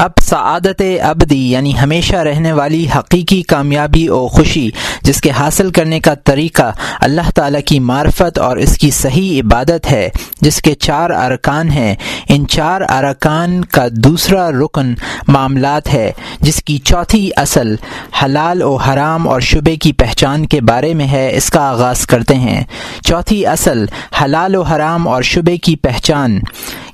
اب سعادت ابدی یعنی ہمیشہ رہنے والی حقیقی کامیابی و خوشی جس کے حاصل کرنے کا طریقہ اللہ تعالیٰ کی معرفت اور اس کی صحیح عبادت ہے، جس کے چار ارکان ہیں۔ ان چار ارکان کا دوسرا رکن معاملات ہے، جس کی چوتھی اصل حلال و حرام اور شبے کی پہچان کے بارے میں ہے، اس کا آغاز کرتے ہیں۔ چوتھی اصل حلال و حرام اور شبے کی پہچان۔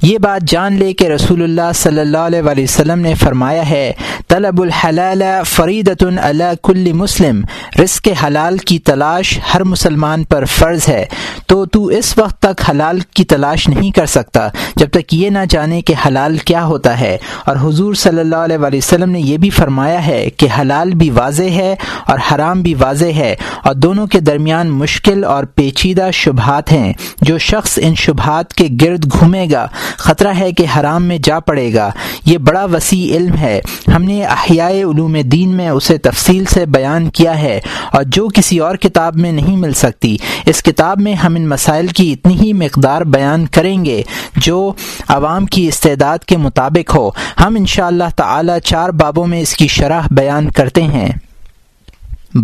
یہ بات جان لے کہ رسول اللہ صلی اللہ علیہ وسلم نے فرمایا ہے، طلب الحلال فریدۃ اللہ کل مسلم، رزق حلال کی تلاش ہر مسلمان پر فرض ہے۔ تو تو اس وقت تک حلال کی تلاش نہیں کر سکتا، جب تک یہ نہ جانے کہ حلال کیا ہوتا ہے۔ اور حضور صلی اللہ علیہ وسلم نے یہ بھی فرمایا ہے کہ حلال بھی واضح ہے اور حرام بھی واضح ہے۔ اور دونوں کے درمیان مشکل اور پیچیدہ شبہات ہیں۔ جو شخص ان شبہات کے گرد گھومے گا، خطرہ ہے کہ حرام میں جا پڑے گا۔ یہ بڑا وسیع علم ہے۔ ہم نے احیاء علوم دین میں اسے تفصیل سے بیان کیا ہے اور جو کسی اور کتاب میں نہیں مل سکتی، اس کتاب میں ہم ان مسائل کی اتنی ہی مقدار بیان کریں گے جو عوام کی استعداد کے مطابق ہو۔ ہم انشاءاللہ اللہ تعالی چار بابوں میں اس کی شرح بیان کرتے ہیں۔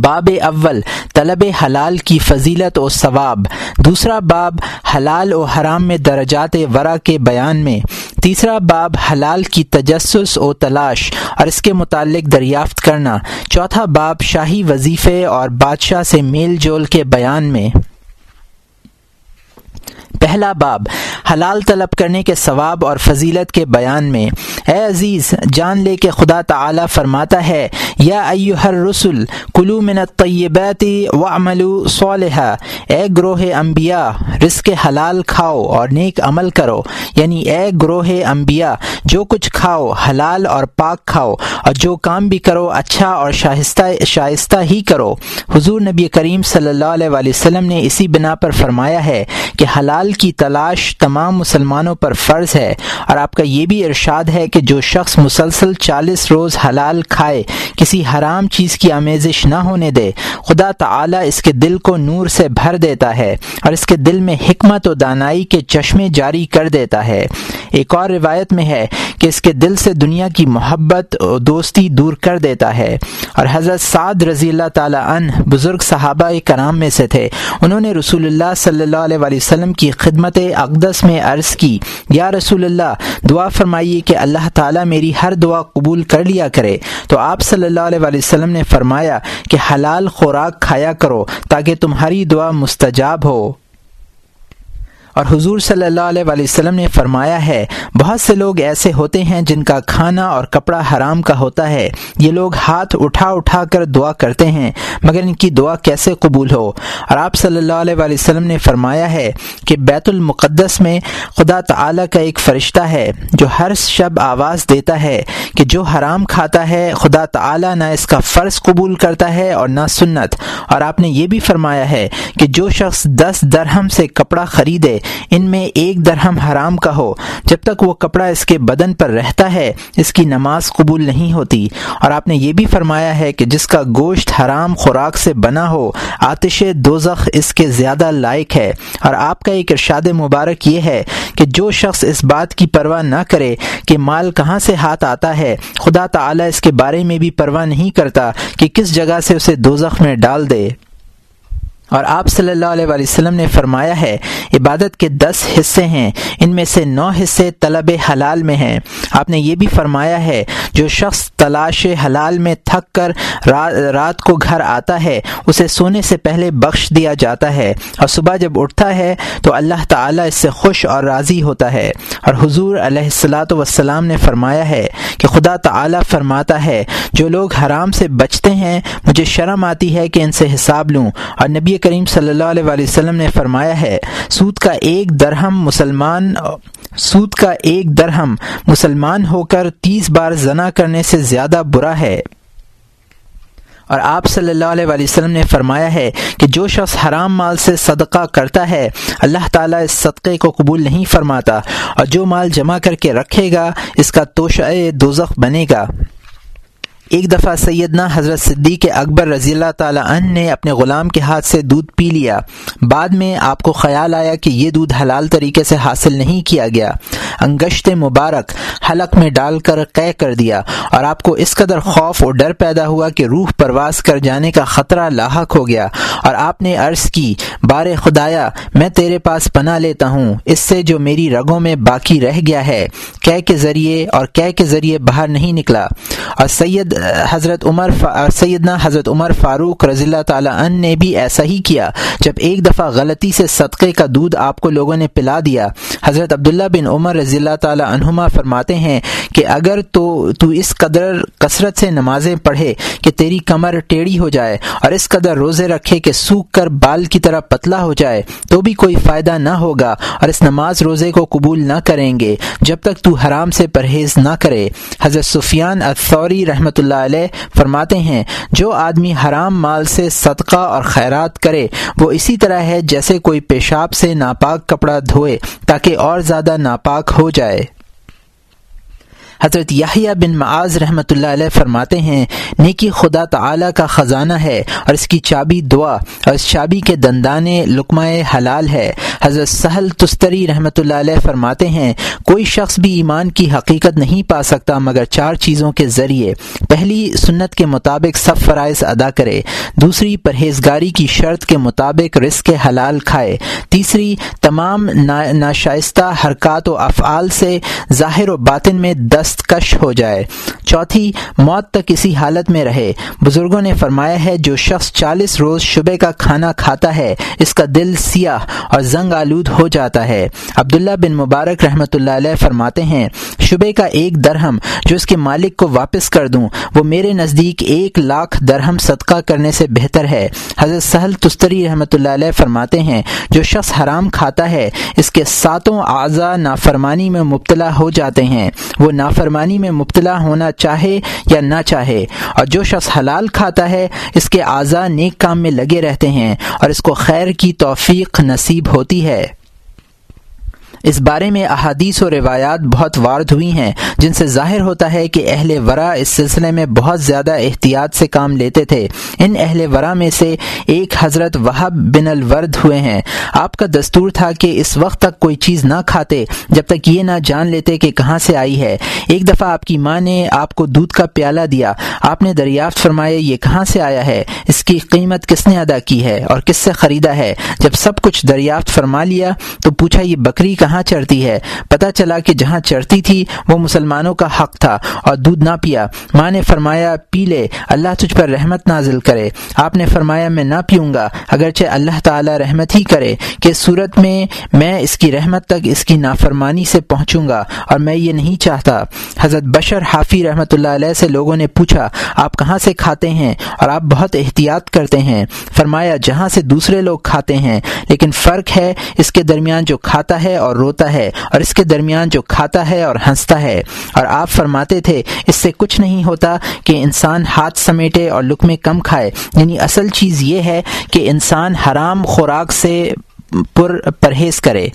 باب اول، طلب حلال کی فضیلت و ثواب۔ دوسرا باب، حلال و حرام میں درجات ورا کے بیان میں۔ تیسرا باب، حلال کی تجسس و تلاش اور اس کے متعلق دریافت کرنا۔ چوتھا باب، شاہی وظیفے اور بادشاہ سے میل جول کے بیان میں۔ پہلا باب، حلال طلب کرنے کے ثواب اور فضیلت کے بیان میں۔ اے عزیز، جان لے کے خدا تعالی فرماتا ہے یا ایو ہر رسول کلو منت و عمل صالحہ اے گروہ انبیاء، رزق حلال کھاؤ اور نیک عمل کرو یعنی اے گروہ انبیاء، جو کچھ کھاؤ، حلال اور پاک کھاؤ، اور جو کام بھی کرو اچھا اور شائستہ شائستہ ہی کرو۔ حضور نبی کریم صلی اللہ علیہ وسلم نے اسی بنا پر فرمایا ہے کہ حلال کی تلاش تمام مسلمانوں پر فرض ہے، اور آپ کا یہ بھی ارشاد ہے کہ جو شخص مسلسل چالیس روز حلال کھائے، کسی حرام چیز کی آمیزش نہ ہونے دے۔ خدا تعالی اس کے دل کو نور سے بھر دیتا ہے اور اس کے دل میں حکمت و دانائی کے چشمے جاری کر دیتا ہے۔ ایک اور روایت میں ہے کہ اس کے دل سے دنیا کی محبت و دوستی دور کر دیتا ہے۔ اور حضرت سعد رضی اللہ تعالیٰ عنہ بزرگ صحابہ کرام میں سے تھے۔ انہوں نے رسول اللہ صلی اللہ علیہ وسلم کی خدمت اقدس میں عرض کی، یا رسول اللہ، دعا فرمائیے کہ اللہ تعالیٰ میری ہر دعا قبول کر لیا کرے۔ تو آپ صلی اللہ علیہ وسلم نے فرمایا کہ حلال خوراک کھایا کرو تاکہ تمہاری دعا مستجاب ہو۔ اور حضور صلی اللہ علیہ وسلم نے فرمایا ہے، بہت سے لوگ ایسے ہوتے ہیں جن کا کھانا اور کپڑا حرام کا ہوتا ہے۔ یہ لوگ ہاتھ اٹھا اٹھا کر دعا کرتے ہیں، مگر ان کی دعا کیسے قبول ہو؟ اور آپ صلی اللہ علیہ وسلم نے فرمایا ہے کہ بیت المقدس میں خدا تعالی کا ایک فرشتہ ہے، جو ہر شب آواز دیتا ہے کہ جو حرام کھاتا ہے، خدا تعالی نہ اس کا فرض قبول کرتا ہے اور نہ سنت۔ اور آپ نے یہ بھی فرمایا ہے کہ جو شخص دس درہم سے کپڑا خریدے ان میں ایک درہم حرام کا ہو۔ جب تک وہ کپڑا اس کے بدن پر رہتا ہے، اس کی نماز قبول نہیں ہوتی۔ اور آپ نے یہ بھی فرمایا ہے کہ جس کا گوشت حرام خوراک سے بنا ہو، آتش دوزخ اس کے زیادہ لائق ہے۔ اور آپ کا ایک ارشاد مبارک یہ ہے کہ جو شخص اس بات کی پرواہ نہ کرے کہ مال کہاں سے ہاتھ آتا ہے، خدا تعالی اس کے بارے میں بھی پرواہ نہیں کرتا کہ کس جگہ سے اسے دوزخ میں ڈال دے۔ اور آپ صلی اللہ علیہ وسلم نے فرمایا ہے، عبادت کے دس حصے ہیں، ان میں سے نو حصے طلب حلال میں ہیں۔ آپ نے یہ بھی فرمایا ہے، جو شخص تلاش حلال میں تھک کر رات کو گھر آتا ہے، اسے سونے سے پہلے بخش دیا جاتا ہے۔ اور صبح جب اٹھتا ہے، تو اللہ تعالیٰ اس سے خوش اور راضی ہوتا ہے۔ اور حضور علیہ السلاۃ وسلام نے فرمایا ہے کہ خدا تعالیٰ فرماتا ہے، جو لوگ حرام سے بچتے ہیں، مجھے شرم آتی ہے کہ ان سے حساب لوں۔ اور نبی کریم صلی اللہ علیہ وسلم نے فرمایا ہے، سود کا ایک درہم مسلمان، سود کا ایک درہم مسلمان ہو کر تیس بار زنا کرنے سے زیادہ برا ہے۔ اور آپ صلی اللہ علیہ وسلم نے فرمایا ہے کہ جو شخص حرام مال سے صدقہ کرتا ہے، اللہ تعالیٰ اس صدقے کو قبول نہیں فرماتا، اور جو مال جمع کر کے رکھے گا، اس کا توشہ دوزخ بنے گا۔ ایک دفعہ سیدنا حضرت صدیق اکبر رضی اللہ تعالیٰ عنہ نے اپنے غلام کے ہاتھ سے دودھ پی لیا۔ بعد میں آپ کو خیال آیا کہ یہ دودھ حلال طریقے سے حاصل نہیں کیا گیا۔ انگشت مبارک حلق میں ڈال کر قے کر دیا اور آپ کو اس قدر خوف اور ڈر پیدا ہوا کہ روح پرواز کر جانے کا خطرہ لاحق ہو گیا۔ اور آپ نے عرض کی، بار خدایا، میں تیرے پاس پناہ لیتا ہوں۔ اس سے جو میری رگوں میں باقی رہ گیا ہے کہہ کے ذریعے اور کہہ کے ذریعے باہر نہیں نکلا۔ اور سید حضرت عمر سیدنا حضرت عمر فاروق رضی اللہ تعالیٰ عنہ نے بھی ایسا ہی کیا جب ایک دفعہ غلطی سے صدقے کا دودھ آپ کو لوگوں نے پلا دیا۔ حضرت عبداللہ بن عمر رضی اللہ تعالیٰ عنہما فرماتے ہیں کہ اگر تو تو اس قدر کثرت سے نمازیں پڑھے کہ تیری کمر ٹیڑھی ہو جائے اور اس قدر روزے رکھے کہ سوکھ کر بال کی طرح پتلا ہو جائے تو بھی کوئی فائدہ نہ ہوگا اور اس نماز روزے کو قبول نہ کریں گے۔ جب تک تو حرام سے پرہیز نہ کرے۔ حضرت سفیان الثوری رحمۃ اللہ علیہ فرماتے ہیں، جو آدمی حرام مال سے صدقہ اور خیرات کرے، وہ اسی طرح ہے جیسے کوئی پیشاب سے ناپاک کپڑا دھوئے تاکہ اور زیادہ ناپاک ہو جائے۔ حضرت یاہیا بن معاذ رحمۃ اللہ علیہ فرماتے ہیں، نیکی خدا تعالی کا خزانہ ہے اور اس کی چابی دعا اور اس چابی کے دندانے لکمائے حلال ہے۔ حضرت سہل تستری رحمۃ اللہ علیہ فرماتے ہیں، کوئی شخص بھی ایمان کی حقیقت نہیں پا سکتا مگر چار چیزوں کے ذریعے۔ پہلی، سنت کے مطابق سب فرائض ادا کرے۔ دوسری، پرہیزگاری کی شرط کے مطابق رزق حلال کھائے۔ تیسری، تمام ناشائستہ حرکات و افعال سے ظاہر و باطن میں دستکش ہو جائے۔ چوتھی، موت تک اسی حالت میں رہے۔ بزرگوں نے فرمایا ہے، جو شخص چالیس روز شبے کا کھانا کھاتا ہے، اس کا دل سیاہ اور زنگ آلود ہو جاتا ہے۔ عبداللہ بن مبارک رحمۃ اللہ علیہ فرماتے ہیں شبے کا ایک درہم جو اس کے مالک کو واپس کر دوں، وہ میرے نزدیک ایک لاکھ درہم صدقہ کرنے سے بہتر ہے۔ حضرت سہل تستری رحمۃ اللہ علیہ فرماتے ہیں، جو شخص حرام کھاتا ہے، اس کے ساتوں اعضا نافرمانی میں مبتلا ہو جاتے ہیں۔ وہ نافرمانی میں مبتلا ہونا چاہے یا نہ چاہے، اور جو شخص حلال کھاتا ہے، اس کے اعضاء نیک کام میں لگے رہتے ہیں، اور اس کو خیر کی توفیق نصیب ہوتی ہے۔ اس بارے میں احادیث و روایات بہت وارد ہوئی ہیں، جن سے ظاہر ہوتا ہے کہ اہل ورا اس سلسلے میں بہت زیادہ احتیاط سے کام لیتے تھے۔ ان اہل ورا میں سے ایک حضرت وہب بن الورد ہوئے ہیں۔ آپ کا دستور تھا کہ اس وقت تک کوئی چیز نہ کھاتے، جب تک یہ نہ جان لیتے کہ کہاں سے آئی ہے۔ ایک دفعہ آپ کی ماں نے آپ کو دودھ کا پیالہ دیا۔ آپ نے دریافت فرمایا، یہ کہاں سے آیا ہے؟ اس کی قیمت کس نے ادا کی ہے اور کس سے خریدا ہے؟ جب سب کچھ دریافت فرما لیا تو پوچھا، یہ بکری کہاں کہاں چڑھتی ہے، پتہ چلا کہ جہاں چڑھتی تھی، وہ مسلمانوں کا حق تھا اور دودھ نہ پیا۔ ماں نے فرمایا، پی لے، اللہ تجھ پر رحمت نازل کرے۔ آپ نے فرمایا، میں نہ پیوں گا۔ اگرچہ اللہ تعالی رحمت ہی کرے کہ صورت میں میں اس کی رحمت تک اس کی نافرمانی سے پہنچوں گا، اور میں یہ نہیں چاہتا۔ حضرت بشر حافی رحمۃ اللہ علیہ سے لوگوں نے پوچھا، آپ کہاں سے کھاتے ہیں؟ اور آپ بہت احتیاط کرتے ہیں۔ فرمایا، جہاں سے دوسرے لوگ کھاتے ہیں۔ لیکن فرق ہے، اس کے درمیان جو کھاتا ہے اور روتا ہے اور اس کے درمیان جو کھاتا ہے اور ہنستا ہے۔ اور آپ فرماتے تھے، اس سے کچھ نہیں ہوتا کہ انسان ہاتھ سمیٹے اور لکمے کم کھائے۔ یعنی اصل چیز یہ ہے کہ انسان حرام خوراک سے پر پرہیز کرے۔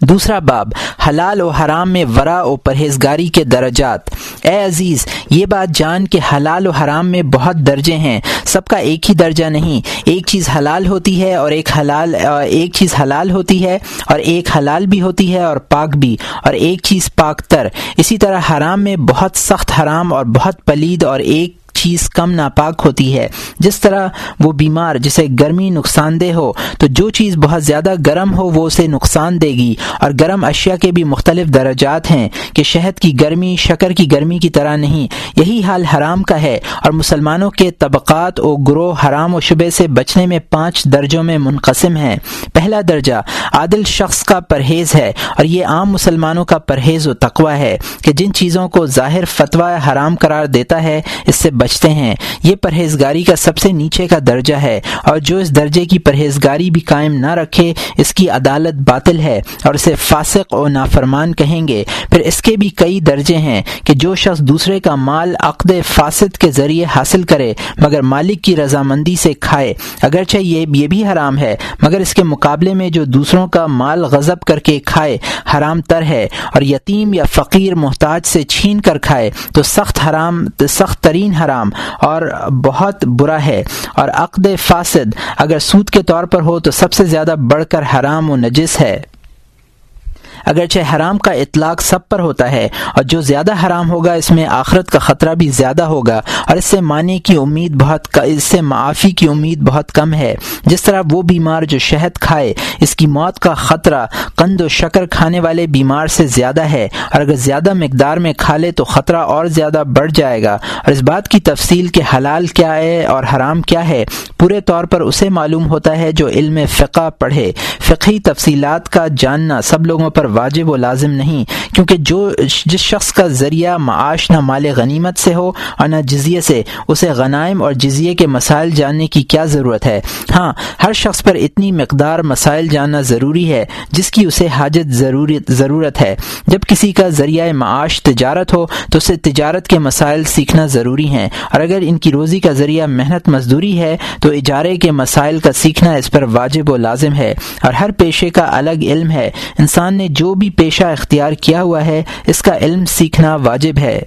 دوسرا باب، حلال و حرام میں ورا و پرہیزگاری کے درجات۔ اے عزیز، یہ بات جان کہ حلال و حرام میں بہت درجے ہیں، سب کا ایک ہی درجہ نہیں۔ ایک چیز حلال ہوتی ہے اور ایک حلال، ایک چیز حلال ہوتی ہے اور ایک حلال بھی ہوتی ہے اور پاک بھی، اور ایک چیز پاک تر۔ اسی طرح حرام میں بہت سخت حرام اور بہت پلید اور ایک چیز کم ناپاک ہوتی ہے۔ جس طرح وہ بیمار جسے گرمی نقصان دہ ہو، تو جو چیز بہت زیادہ گرم ہو، وہ اسے نقصان دے گی۔ اور گرم اشیاء کے بھی مختلف درجات ہیں کہ شہد کی گرمی، شکر کی گرمی کی طرح نہیں۔ یہی حال حرام کا ہے۔ اور مسلمانوں کے طبقات و گروہ حرام و شبے سے بچنے میں پانچ درجوں میں منقسم ہیں۔ پہلا درجہ، عادل شخص کا پرہیز ہے۔ اور یہ عام مسلمانوں کا پرہیز و تقوی ہے کہ جن چیزوں کو ظاہر فتویٰ حرام قرار دیتا ہے، اس سے بچ بچتے ہیں۔ یہ پرہیزگاری کا سب سے نیچے کا درجہ ہے اور جو اس درجے کی پرہیزگاری بھی قائم نہ رکھے، اس کی عدالت باطل ہے اور اسے فاسق و نافرمان کہیں گے۔ پھر اس کے بھی کئی درجے ہیں کہ جو شخص دوسرے کا مال عقد فاسد کے ذریعے حاصل کرے، مگر مالک کی رضامندی سے کھائے۔ اگرچہ یہ یہ بھی حرام ہے، مگر اس کے مقابلے میں جو دوسروں کا مال غضب کر کے کھائے، حرام تر ہے۔ اور یتیم یا فقیر محتاج سے چھین کر کھائے، تو سخت حرام سخت ترین حرام۔ اور بہت برا ہے اور عقد فاسد اگر سود کے طور پر ہو تو سب سے زیادہ بڑھ کر حرام و نجس ہے۔ اگرچہ حرام کا اطلاق سب پر ہوتا ہے اور جو زیادہ حرام ہوگا، اس میں آخرت کا خطرہ بھی زیادہ ہوگا اور اس سے معنی کی امید بہت اس سے معافی کی امید بہت کم ہے۔ جس طرح وہ بیمار جو شہد کھائے، اس کی موت کا خطرہ قند و شکر کھانے والے بیمار سے زیادہ ہے اور اگر زیادہ مقدار میں کھا لے تو خطرہ اور زیادہ بڑھ جائے گا۔ اور اس بات کی تفصیل کہ حلال کیا ہے اور حرام کیا ہے، پورے طور پر اسے معلوم ہوتا ہے جو علم فقہ پڑھے۔ فقی تفصیلات کا جاننا سب لوگوں پر واجب و لازم نہیں، کیونکہ جو جس شخص کا ذریعہ معاش نہ مال غنیمت سے ہو اور نہ جزیے سے، اسے غنائم اور جزیے کے مسائل جاننے کی کیا ضرورت ہے؟ ہاں ہر شخص پر اتنی مقدار مسائل جاننا ضروری ہے جس کی اسے حاجت ضرورت ہے۔ جب کسی کا ذریعہ معاش تجارت ہو، تو اسے تجارت کے مسائل سیکھنا ضروری ہیں۔ اور اگر ان کی روزی کا ذریعہ محنت مزدوری ہے، تو اجارے کے مسائل کا سیکھنا اس پر واجب و لازم ہے۔ اور ہر پیشے کا الگ علم ہے۔ انسان نے جو بھی پیشہ اختیار کیا ہوا ہے اس کا علم سیکھنا واجب ہے۔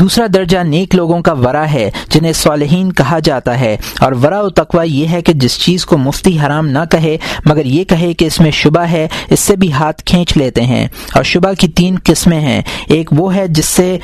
دوسرا درجہ نیک لوگوں کا ورا ہے، جنہیں صالحین کہا جاتا ہے۔ اور ورا و تقوی یہ ہے کہ جس چیز کو مفتی حرام نہ کہے، مگر یہ کہے کہ اس میں شبہ ہے، اس سے بھی ہاتھ کھینچ لیتے ہیں۔ اور شبہ کی تین قسمیں ہیں۔ ایک وہ ہے جس سے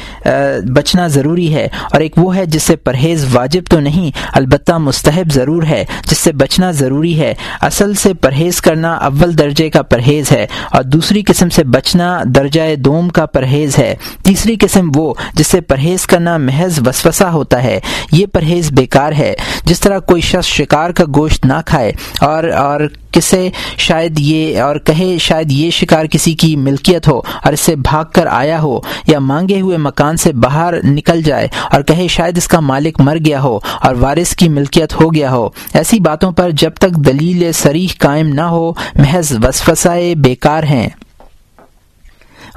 بچنا ضروری ہے، اور ایک وہ ہے جس سے پرہیز واجب تو نہیں، البتہ مستحب ضرور ہے، جس سے بچنا ضروری ہے۔ اصل سے پرہیز کرنا اول درجے کا پرہیز ہے، اور دوسری قسم سے بچنا درجہ دوم کا پرہیز ہے۔ تیسری قسم وہ، جس سے پرہیز پرہیز کرنا محض وسوسہ ہوتا ہے۔ یہ پرہیز بیکار ہے۔ جس طرح کوئی شخص شکار کا گوشت نہ کھائے اور اور کسے شاید یہ اور کہے شاید یہ شکار کسی کی ملکیت ہو اور اس سے بھاگ کر آیا ہو یا مانگے ہوئے مکان سے باہر نکل جائے اور کہے شاید اس کا مالک مر گیا ہو اور وارث کی ملکیت ہو گیا ہو۔ ایسی باتوں پر جب تک دلیل سریح قائم نہ ہو، محض وسوسائے بیکار ہیں۔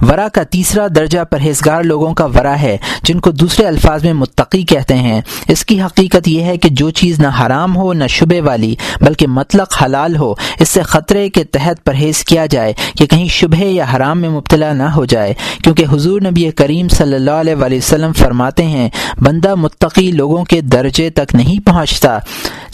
ورا کا تیسرا درجہ پرہیزگار لوگوں کا ورا ہے، جن کو دوسرے الفاظ میں متقی کہتے ہیں۔ اس کی حقیقت یہ ہے کہ جو چیز نہ حرام ہو، نہ شبے والی، بلکہ مطلق حلال ہو، اس سے خطرے کے تحت پرہیز کیا جائے کہ کہیں شبہ یا حرام میں مبتلا نہ ہو جائے۔ کیونکہ حضور نبی کریم صلی اللہ علیہ وسلم فرماتے ہیں، بندہ متقی لوگوں کے درجے تک نہیں پہنچتا۔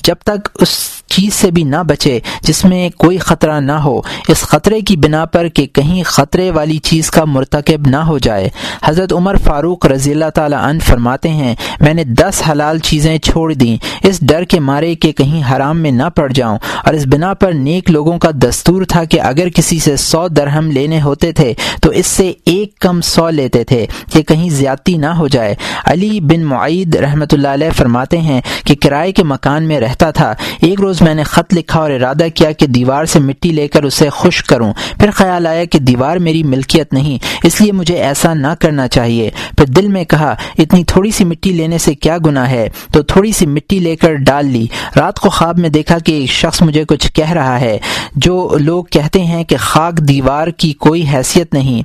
جب تک اس چیز سے بھی نہ بچے، جس میں کوئی خطرہ نہ ہو۔ اس خطرے کی بنا پر کہ کہیں خطرے والی چیز کا مرتکب نہ ہو جائے۔ حضرت عمر فاروق رضی اللہ تعالیٰ عنہ فرماتے ہیں، میں نے دس حلال چیزیں چھوڑ دیں۔ اس ڈر کے مارے کہ کہیں حرام میں نہ پڑ جاؤں۔ اور اس بنا پر نیک لوگوں کا دستور تھا کہ اگر کسی سے سو درہم لینے ہوتے تھے، تو اس سے ایک کم سو لیتے تھے کہ کہیں زیادتی نہ ہو جائے۔ علی بن معید رحمۃ اللہ علیہ فرماتے ہیں کہ کرائے کے مکان میں رہتا تھا۔ ایک روز میں نے خط لکھا اور ارادہ کیا کہ دیوار سے مٹی لے کر اسے خشک کروں۔ پھر خیال آیا کہ دیوار میری ملکیت نہیں، اس لیے مجھے ایسا نہ کرنا چاہیے۔ پھر دل میں کہا، اتنی تھوڑی سی مٹی لینے سے کیا گناہ ہے؟ تو تھوڑی سی مٹی لے کر ڈال لی۔ رات کو خواب میں دیکھا کہ ایک شخص مجھے کچھ کہہ رہا ہے۔ جو لوگ کہتے ہیں کہ خاک دیوار کی کوئی حیثیت نہیں۔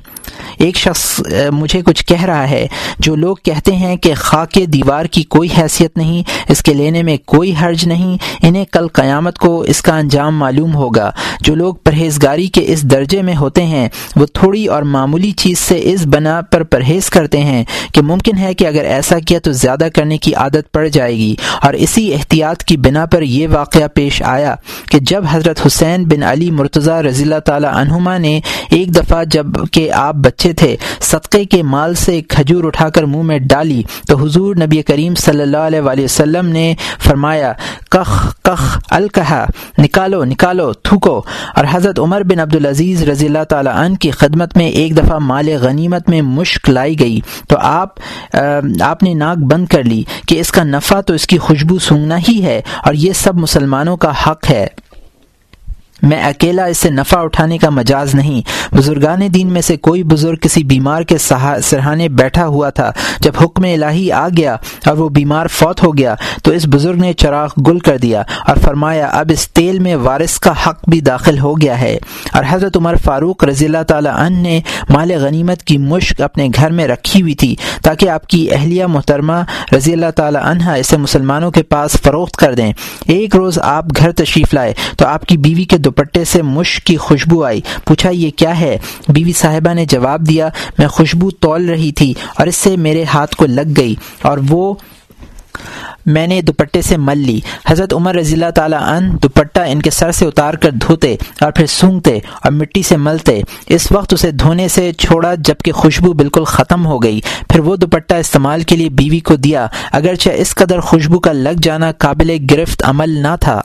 ایک شخص مجھے کچھ کہہ رہا ہے۔ جو لوگ کہتے ہیں کہ خاک دیوار کی کوئی حیثیت نہیں، اس کے لینے میں کوئی حرج نہیں، انہیں کل قیامت کو اس کا انجام معلوم ہوگا۔ جو لوگ پرہیزگاری کے اس درجے میں ہوتے ہیں، وہ تھوڑی اور معمولی چیز سے اس بنا پر پرہیز کرتے ہیں کہ ممکن ہے کہ اگر ایسا کیا تو زیادہ کرنے کی عادت پڑ جائے گی۔ اور اسی احتیاط کی بنا پر یہ واقعہ پیش آیا کہ جب حضرت حسین بن علی مرتضی رضی اللہ تعالی عنہما نے ایک دفعہ جبکہ آپ بچے تھے، صدقے کے مال سے کھجور اٹھا کر منہ میں ڈالی تو حضور نبی کریم صلی اللہ علیہ وآلہ وسلم نے فرمایا، کخ کخ الکہا نکالو نکالو، تھوکو۔ اور حضرت عمر بن عبدالعزیز رضی اللہ تعالیٰ عنہ کی خدمت میں ایک دفعہ مال غنیمت میں مشک لائی گئی۔ تو آپ آپ نے ناک بند کر لی کہ اس کا نفع تو اس کی خوشبو سونگنا ہی ہے اور یہ سب مسلمانوں کا حق ہے۔ میں اکیلا اس سے نفع اٹھانے کا مجاز نہیں۔ بزرگان دین میں سے کوئی بزرگ کسی بیمار کے سرحانے بیٹھا ہوا تھا۔ جب حکم الہی آ گیا اور وہ بیمار فوت ہو گیا تو اس بزرگ نے چراغ گل کر دیا اور فرمایا، اب اس تیل میں وارث کا حق بھی داخل ہو گیا ہے۔ اور حضرت عمر فاروق رضی اللہ تعالیٰ عنہ نے مال غنیمت کی مشق اپنے گھر میں رکھی ہوئی تھی تاکہ آپ کی اہلیہ محترمہ رضی اللہ تعالیٰ عنہ اسے مسلمانوں کے پاس فروخت کر دیں۔ ایک روز آپ گھر تشریف لائے تو آپ کی بیوی کے دوپٹے سے مشق کی خوشبو آئی۔ پوچھا، یہ کیا ہے؟ بیوی صاحبہ نے جواب دیا، میں خوشبو تول رہی تھی اور اس سے میرے ہاتھ کو لگ گئی اور وہ میں نے دوپٹے سے مل لی۔ حضرت عمر رضی اللہ تعالیٰ عنہ دوپٹہ ان کے سر سے اتار کر دھوتے اور پھر سونگتے اور مٹی سے ملتے۔ اس وقت اسے دھونے سے چھوڑا جبکہ خوشبو بالکل ختم ہو گئی۔ پھر وہ دوپٹہ استعمال کے لیے بیوی کو دیا۔ اگرچہ اس قدر خوشبو کا لگ جانا قابل گرفت عمل نہ تھا۔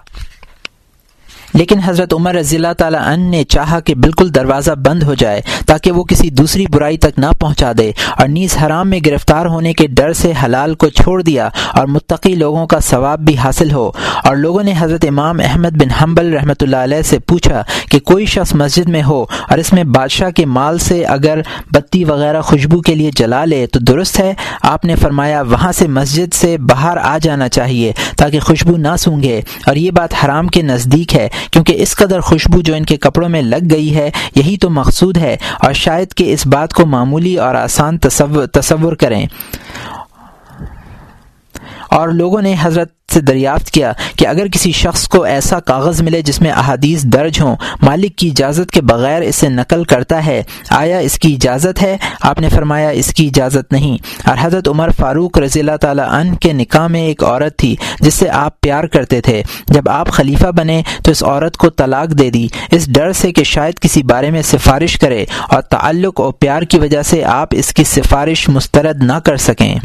لیکن حضرت عمر رضی اللہ تعالیٰ عنہ نے چاہا کہ بالکل دروازہ بند ہو جائے تاکہ وہ کسی دوسری برائی تک نہ پہنچا دے اور نیز حرام میں گرفتار ہونے کے ڈر سے حلال کو چھوڑ دیا اور متقی لوگوں کا ثواب بھی حاصل ہو۔ اور لوگوں نے حضرت امام احمد بن حنبل رحمۃ اللہ علیہ سے پوچھا کہ کوئی شخص مسجد میں ہو اور اس میں بادشاہ کے مال سے اگر بتی وغیرہ خوشبو کے لیے جلا لے تو درست ہے۔ آپ نے فرمایا، وہاں سے مسجد سے باہر آ جانا چاہیے تاکہ خوشبو نہ سونگے اور یہ بات حرام کے نزدیک ہے۔ کیونکہ اس قدر خوشبو جو ان کے کپڑوں میں لگ گئی ہے، یہی تو مقصود ہے اور شاید کہ اس بات کو معمولی اور آسان تصور تصور کریں۔ اور لوگوں نے حضرت سے دریافت کیا کہ اگر کسی شخص کو ایسا کاغذ ملے جس میں احادیث درج ہوں، مالک کی اجازت کے بغیر اسے نقل کرتا ہے۔ آیا اس کی اجازت ہے؟ آپ نے فرمایا، اس کی اجازت نہیں۔ اور حضرت عمر فاروق رضی اللہ تعالیٰ عنہ کے نکاح میں ایک عورت تھی، جس سے آپ پیار کرتے تھے۔ جب آپ خلیفہ بنے تو اس عورت کو طلاق دے دی۔ اس ڈر سے کہ شاید کسی بارے میں سفارش کرے اور تعلق اور پیار کی وجہ سے آپ اس کی سفارش مسترد نہ کر سکیں۔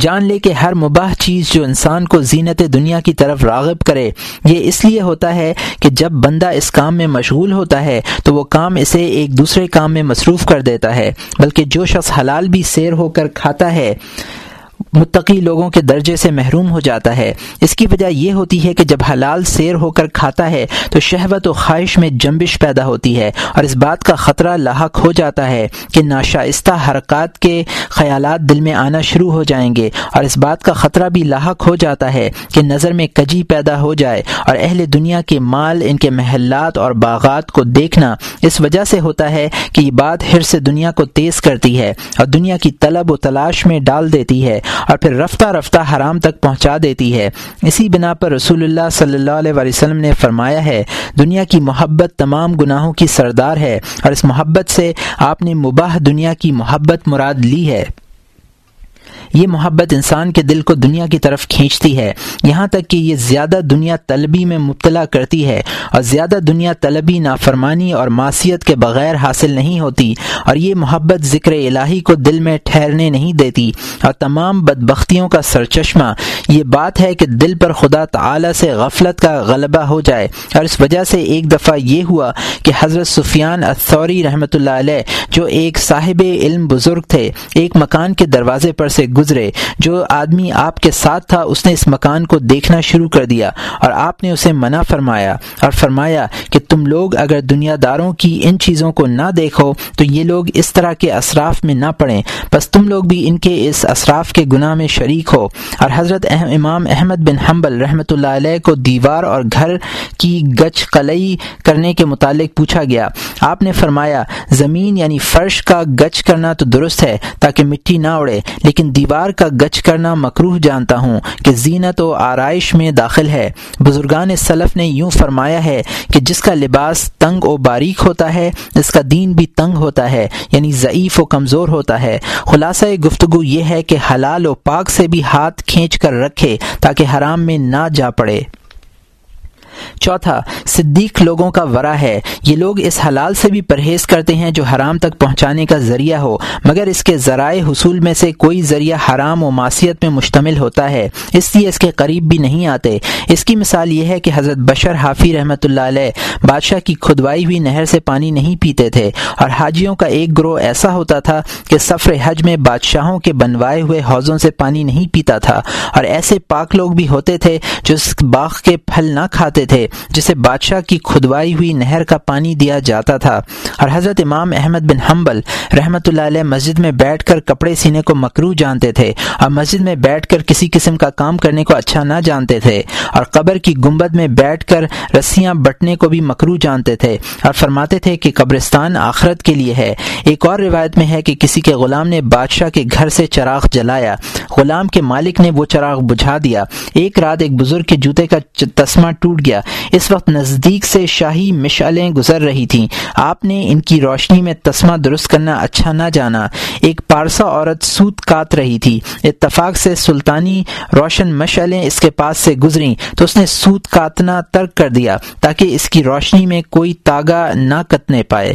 جان لے کہ ہر مباح چیز جو انسان کو زینت دنیا کی طرف راغب کرے، یہ اس لیے ہوتا ہے کہ جب بندہ اس کام میں مشغول ہوتا ہے، تو وہ کام اسے ایک دوسرے کام میں مصروف کر دیتا ہے، بلکہ جو شخص حلال بھی سیر ہو کر کھاتا ہے متقی لوگوں کے درجے سے محروم ہو جاتا ہے۔ اس کی وجہ یہ ہوتی ہے کہ جب حلال سیر ہو کر کھاتا ہے تو شہوت و خواہش میں جنبش پیدا ہوتی ہے اور اس بات کا خطرہ لاحق ہو جاتا ہے کہ ناشائستہ حرکات کے خیالات دل میں آنا شروع ہو جائیں گے اور اس بات کا خطرہ بھی لاحق ہو جاتا ہے کہ نظر میں کجی پیدا ہو جائے اور اہل دنیا کے مال، ان کے محلات اور باغات کو دیکھنا اس وجہ سے ہوتا ہے کہ یہ بات ہر سے دنیا کو تیز کرتی ہے اور دنیا کی طلب و تلاش میں ڈال دیتی ہے۔ اور پھر رفتہ رفتہ حرام تک پہنچا دیتی ہے۔ اسی بنا پر رسول اللہ صلی اللہ علیہ وسلم نے فرمایا ہے، دنیا کی محبت تمام گناہوں کی سردار ہے اور اس محبت سے آپ نے مباح دنیا کی محبت مراد لی ہے۔ یہ محبت انسان کے دل کو دنیا کی طرف کھینچتی ہے۔ یہاں تک کہ یہ زیادہ دنیا طلبی میں مبتلا کرتی ہے اور زیادہ دنیا طلبی نافرمانی اور معاشیت کے بغیر حاصل نہیں ہوتی اور یہ محبت ذکر الہی کو دل میں ٹھہرنے نہیں دیتی اور تمام بدبختیوں کا سرچشمہ۔ یہ بات ہے کہ دل پر خدا تعالی سے غفلت کا غلبہ ہو جائے اور اس وجہ سے ایک دفعہ یہ ہوا کہ حضرت سفیان الثوری رحمۃ اللہ علیہ، جو ایک صاحب علم بزرگ تھے، ایک مکان کے دروازے پر سے گزرے، جو آدمی آپ کے ساتھ تھا، اس نے اس مکان کو دیکھنا شروع کر دیا اور آپ نے اسے منع فرمایا اور فرمایا کہ تم لوگ اگر دنیا داروں کی ان چیزوں کو نہ دیکھو، تو یہ لوگ اس طرح کے اصراف میں نہ پڑیں۔ بس تم لوگ بھی ان کے اس اصراف کے گناہ میں شریک ہو۔ اور حضرت امام احمد بن حنبل رحمۃ اللہ علیہ کو دیوار اور گھر کی گچ قلعی کرنے کے متعلق پوچھا گیا۔ آپ نے فرمایا، زمین یعنی فرش کا گچ کرنا تو درست ہے تاکہ مٹی نہ اڑے، لیکن دیوار دیوار کا گچ کرنا مکروح جانتا ہوں کہ زینت و آرائش میں داخل ہے۔ بزرگان سلف نے یوں فرمایا ہے کہ جس کا لباس تنگ و باریک ہوتا ہے، اس کا دین بھی تنگ ہوتا ہے یعنی ضعیف و کمزور ہوتا ہے۔ خلاصہ گفتگو یہ ہے کہ حلال و پاک سے بھی ہاتھ کھینچ کر رکھے تاکہ حرام میں نہ جا پڑے۔ چوتھا، صدیق لوگوں کا ورا ہے۔ یہ لوگ اس حلال سے بھی پرہیز کرتے ہیں جو حرام تک پہنچانے کا ذریعہ ہو، مگر اس کے ذرائع حصول میں سے کوئی ذریعہ حرام و معاشیت میں مشتمل ہوتا ہے۔ اس لیے اس کے قریب بھی نہیں آتے۔ اس کی مثال یہ ہے کہ حضرت بشر حافی رحمۃ اللہ علیہ بادشاہ کی کھدوائی ہوئی نہر سے پانی نہیں پیتے تھے، اور حاجیوں کا ایک گروہ ایسا ہوتا تھا کہ سفر حج میں بادشاہوں کے بنوائے ہوئے حوضوں سے پانی نہیں پیتا تھا، اور ایسے پاک لوگ بھی ہوتے تھے جو اس باغ کے پھل نہ کھاتے تھے، جسے بادشاہ کی کھدوائی ہوئی نہر کا پانی دیا جاتا تھا۔ اور حضرت امام احمد بن حنبل رحمۃ اللہ علیہ مسجد میں بیٹھ کر کپڑے سینے کو مکرو جانتے تھے اور مسجد میں بیٹھ کر کسی قسم کا کام کرنے کو اچھا نہ جانتے تھے۔ اور قبر کی گنبد میں بیٹھ کر رسیاں بٹنے کو بھی مکرو جانتے تھے۔ اور فرماتے تھے کہ قبرستان آخرت کے لیے ہے۔ ایک اور روایت میں ہے کہ کسی کے غلام نے بادشاہ کے گھر سے چراغ جلایا۔ غلام کے مالک نے وہ چراغ بجھا دیا۔ ایک رات ایک بزرگ کے جوتے کا تسمہ ٹوٹ گیا۔ اس وقت نزدیک سے شاہی مشعلیں گزر رہی تھیں۔ آپ نے ان کی روشنی میں تسمہ درست کرنا اچھا نہ جانا۔ ایک پارسا عورت سوت کات رہی تھی۔ اتفاق سے سلطانی روشن مشعلیں اس کے پاس سے گزری تو اس نے سوت کاتنا ترک کر دیا تاکہ اس کی روشنی میں کوئی تاگا نہ کتنے پائے۔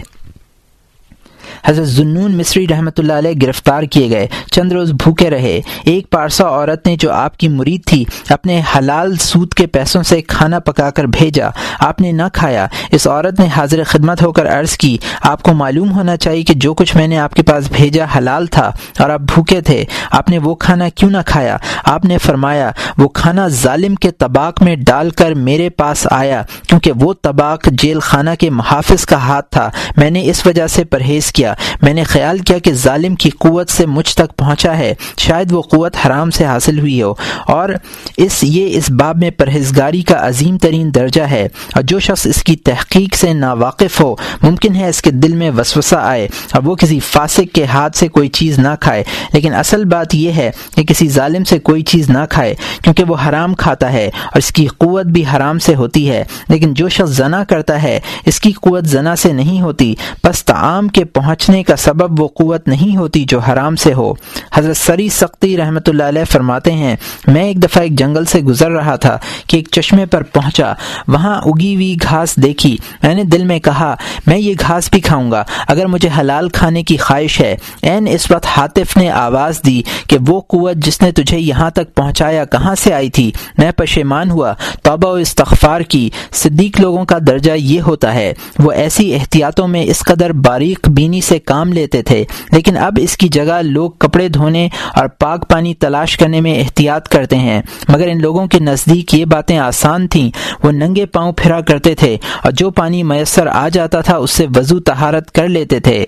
حضرت زنون مصری رحمۃ اللہ علیہ گرفتار کیے گئے۔ چند روز بھوکے رہے۔ ایک پارسا عورت نے جو آپ کی مرید تھی، اپنے حلال سود کے پیسوں سے کھانا پکا کر بھیجا۔ آپ نے نہ کھایا۔ اس عورت نے حاضر خدمت ہو کر عرض کی، آپ کو معلوم ہونا چاہیے کہ جو کچھ میں نے آپ کے پاس بھیجا حلال تھا اور آپ بھوکے تھے۔ آپ نے وہ کھانا کیوں نہ کھایا؟ آپ نے فرمایا، وہ کھانا ظالم کے طباق میں ڈال کر میرے پاس آیا، کیونکہ وہ طباق جیل خانہ کے محافظ کا ہاتھ تھا۔ میں نے اس وجہ سے پرہیز کیا میں نے خیال کیا کہ ظالم کی قوت سے مجھ تک پہنچا ہے۔ شاید وہ قوت حرام سے حاصل ہوئی ہو۔ اور اس، یہ اس باب میں پرہیزگاری کا عظیم ترین درجہ ہے۔ اور جو شخص اس کی تحقیق سے ناواقف ہو، ممکن ہے اس کے دل میں وسوسہ آئے اور وہ کسی فاسق کے ہاتھ سے کوئی چیز نہ کھائے۔ لیکن اصل بات یہ ہے کہ کسی ظالم سے کوئی چیز نہ کھائے، کیونکہ وہ حرام کھاتا ہے اور اس کی قوت بھی حرام سے ہوتی ہے۔ لیکن جو شخص زنا کرتا ہے، اس کی قوت زنا سے نہیں ہوتی۔ پس تعام کے پہنچنے کا سبب وہ قوت نہیں ہوتی جو حرام سے ہو۔ حضرت سری سختی رحمۃ اللہ علیہ فرماتے ہیں، میں ایک دفعہ ایک جنگل سے گزر رہا تھا کہ ایک چشمے پر پہنچا، وہاں اگی ہوئی گھاس دیکھی۔ میں نے دل میں کہا، میں یہ گھاس بھی کھاؤں گا، اگر مجھے حلال کھانے کی خواہش ہے۔ این اس وقت حاطف نے آواز دی کہ وہ قوت جس نے تجھے یہاں تک پہنچایا کہاں سے آئی تھی؟ میں پشیمان ہوا، توبہ و استغفار کی۔ صدیق لوگوں کا درجہ یہ ہوتا ہے، وہ ایسی احتیاطوں میں اس قدر باریک بینی سے کام لیتے تھے، لیکن اب اس کی جگہ لوگ کپڑے دھونے اور پاک پانی تلاش کرنے میں احتیاط کرتے ہیں۔ مگر ان لوگوں کے نزدیک یہ باتیں آسان تھیں۔ وہ ننگے پاؤں پھرا کرتے تھے اور جو پانی میسر آ جاتا تھا، اس سے وضو تہارت کر لیتے تھے۔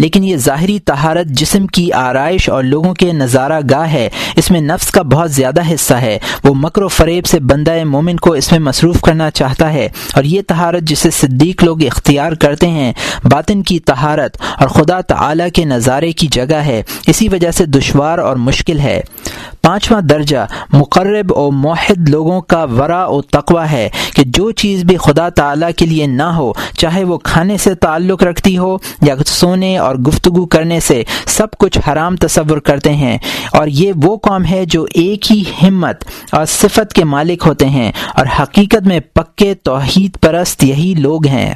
لیکن یہ ظاہری تہارت جسم کی آرائش اور لوگوں کے نظارہ گاہ ہے۔ اس میں نفس کا بہت زیادہ حصہ ہے۔ وہ مکر و فریب سے بندہ مومن کو اس میں مصروف کرنا چاہتا ہے۔ اور یہ تہارت جسے صدیق لوگ اختیار کرتے ہیں، باطن کی تہارت اور خدا تعالی کے نظارے کی جگہ ہے۔ اسی وجہ سے دشوار اور مشکل ہے۔ پانچواں درجہ مقرب و موحد لوگوں کا ورا و تقوا ہے کہ جو چیز بھی خدا تعالیٰ کے لیے نہ ہو، چاہے وہ کھانے سے تعلق رکھتی ہو یا سونے اور گفتگو کرنے سے، سب کچھ حرام تصور کرتے ہیں۔ اور یہ وہ قوم ہے جو ایک ہی ہمت اور صفت کے مالک ہوتے ہیں، اور حقیقت میں پکے توحید پرست یہی لوگ ہیں۔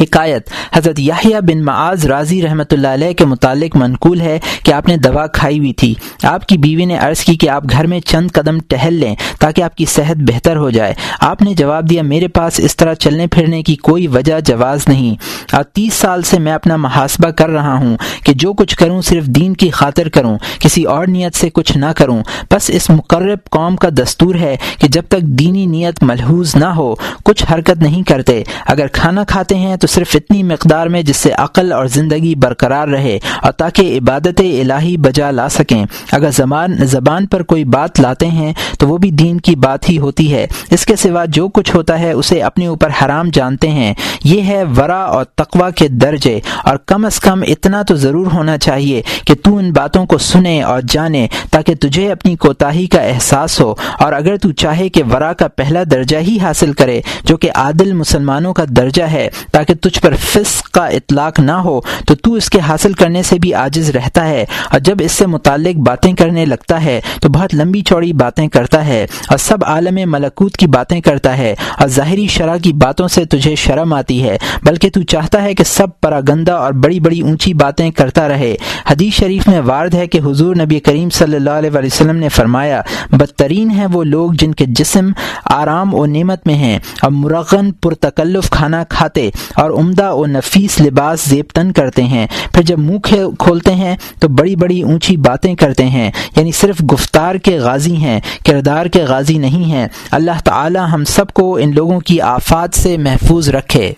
حکایت۔ حضرت یاہیا بن معاذ راضی رحمۃ اللہ علیہ کے متعلق منقول ہے کہ آپ نے دوا کھائی ہوئی تھی۔ آپ کی بیوی نے عرض کی کہ آپ گھر میں چند قدم ٹہل لیں تاکہ آپ کی صحت بہتر ہو جائے۔ آپ نے جواب دیا، میرے پاس اس طرح چلنے پھرنے کی کوئی وجہ جواز نہیں۔ اور تیس سال سے میں اپنا محاسبہ کر رہا ہوں کہ جو کچھ کروں صرف دین کی خاطر کروں، کسی اور نیت سے کچھ نہ کروں۔ بس اس مقرب قوم کا دستور ہے کہ جب تک دینی نیت ملحوظ نہ ہو، کچھ حرکت نہیں کرتے۔ اگر کھانا کھاتے ہیں تو صرف اتنی مقدار میں جس سے عقل اور زندگی برقرار رہے اور تاکہ عبادت الہی بجا لا سکیں۔ اگر زبان زبان پر کوئی بات لاتے ہیں تو وہ بھی دین کی بات ہی ہوتی ہے۔ اس کے سوا جو کچھ ہوتا ہے اسے اپنے اوپر حرام جانتے ہیں۔ یہ ہے ورا اور تقوا کے درجے۔ اور کم از کم اتنا تو ضرور ہونا چاہیے کہ تو ان باتوں کو سنے اور جانے تاکہ تجھے اپنی کوتاہی کا احساس ہو۔ اور اگر تو چاہے کہ ورا کا پہلا درجہ ہی حاصل کرے، جو کہ عادل مسلمانوں کا درجہ ہے، تاکہ تاکہ تجھ پر فسق کا اطلاق نہ ہو، تو تو اس کے حاصل کرنے سے بھی عاجز رہتا ہے۔ اور جب اس سے متعلق باتیں کرنے لگتا ہے، تو بہت لمبی چوڑی باتیں کرتا ہے۔ اور سب عالم ملکوت کی باتیں کرتا ہے۔ اور ظاہری شرح کی باتوں سے تجھے شرم آتی ہے، بلکہ تو چاہتا ہے کہ سب پراگندہ اور بڑی بڑی اونچی باتیں کرتا رہے۔ حدیث شریف میں وارد ہے کہ حضور نبی کریم صلی اللہ علیہ وسلم نے فرمایا، بدترین ہیں وہ لوگ جن کے جسم آرام و نعمت میں ہیں، اور مرغن پرتکلف کھانا کھاتے اور عمدہ و نفیس لباس زیب تن کرتے ہیں۔ پھر جب منہ کھولتے ہیں تو بڑی بڑی اونچی باتیں کرتے ہیں۔ یعنی صرف گفتار کے غازی ہیں، کردار کے غازی نہیں ہیں۔ اللہ تعالی ہم سب کو ان لوگوں کی آفات سے محفوظ رکھے۔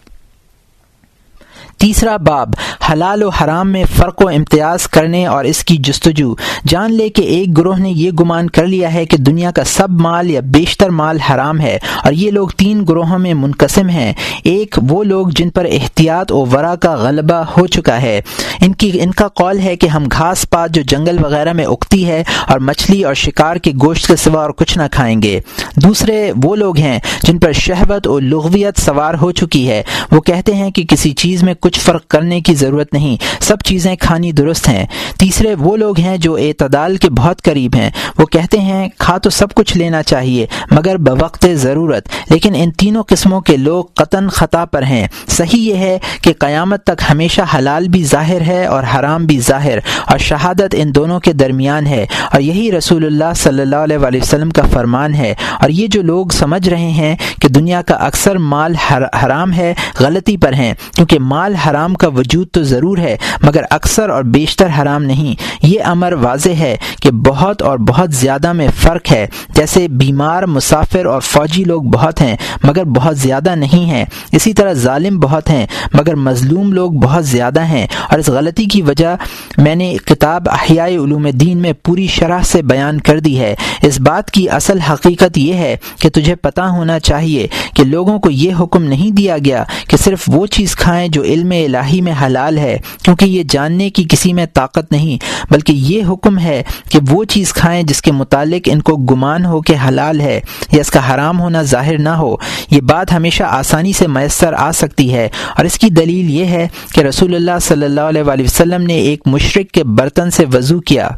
تیسرا باب، حلال و حرام میں فرق و امتیاز کرنے اور اس کی جستجو۔ جان لے کہ ایک گروہ نے یہ گمان کر لیا ہے کہ دنیا کا سب مال یا بیشتر مال حرام ہے اور یہ لوگ تین گروہوں میں منقسم ہیں۔ ایک وہ لوگ جن پر احتیاط و ورا کا غلبہ ہو چکا ہے۔ ان کی، ان کا قول ہے کہ ہم گھاس پات جو جنگل وغیرہ میں اگتی ہے اور مچھلی اور شکار کے گوشت کے سوا اور کچھ نہ کھائیں گے۔ دوسرے وہ لوگ ہیں جن پر شہوت اور لغویت سوار ہو چکی ہے۔ وہ کہتے ہیں کہ کسی چیز میں کچھ کچھ فرق کرنے کی ضرورت نہیں۔ سب چیزیں کھانی درست ہیں۔ تیسرے وہ لوگ ہیں جو اعتدال کے بہت قریب ہیں۔ وہ کہتے ہیں، کھا تو سب کچھ لینا چاہیے، مگر بوقت ضرورت۔ لیکن ان تینوں قسموں کے لوگ قطن خطا پر ہیں۔ صحیح یہ ہے کہ قیامت تک ہمیشہ حلال بھی ظاہر ہے اور حرام بھی ظاہر۔ اور شہادت ان دونوں کے درمیان ہے۔ اور یہی رسول اللہ صلی اللہ علیہ وآلہ وسلم کا فرمان ہے۔ اور یہ جو لوگ سمجھ رہے ہیں کہ دنیا کا اکثر مال حرام ہے، غلطی پر ہیں۔ کیونکہ مال حرام کا وجود تو ضرور ہے، مگر اکثر اور بیشتر حرام نہیں۔ یہ امر واضح ہے کہ بہت اور بہت زیادہ میں فرق ہے۔ جیسے بیمار، مسافر اور فوجی لوگ بہت ہیں، مگر بہت زیادہ نہیں ہیں۔ اسی طرح ظالم بہت ہیں، مگر مظلوم لوگ بہت زیادہ ہیں۔ اور اس غلطی کی وجہ میں نے کتاب احیاء علوم دین میں پوری شرح سے بیان کر دی ہے۔ اس بات کی اصل حقیقت یہ ہے کہ تجھے پتہ ہونا چاہیے کہ لوگوں کو یہ حکم نہیں دیا گیا کہ صرف وہ چیز کھائیں جو علم الہی میں حلال ہے، کیونکہ یہ جاننے کی کسی میں طاقت نہیں، بلکہ یہ حکم ہے کہ وہ چیز کھائیں جس کے متعلق ان کو گمان ہو کہ حلال ہے یا اس کا حرام ہونا ظاہر نہ ہو۔ یہ بات ہمیشہ آسانی سے میسر آ سکتی ہے۔ اور اس کی دلیل یہ ہے کہ رسول اللہ صلی اللہ علیہ وسلم نے ایک مشرق کے برتن سے وضو کیا۔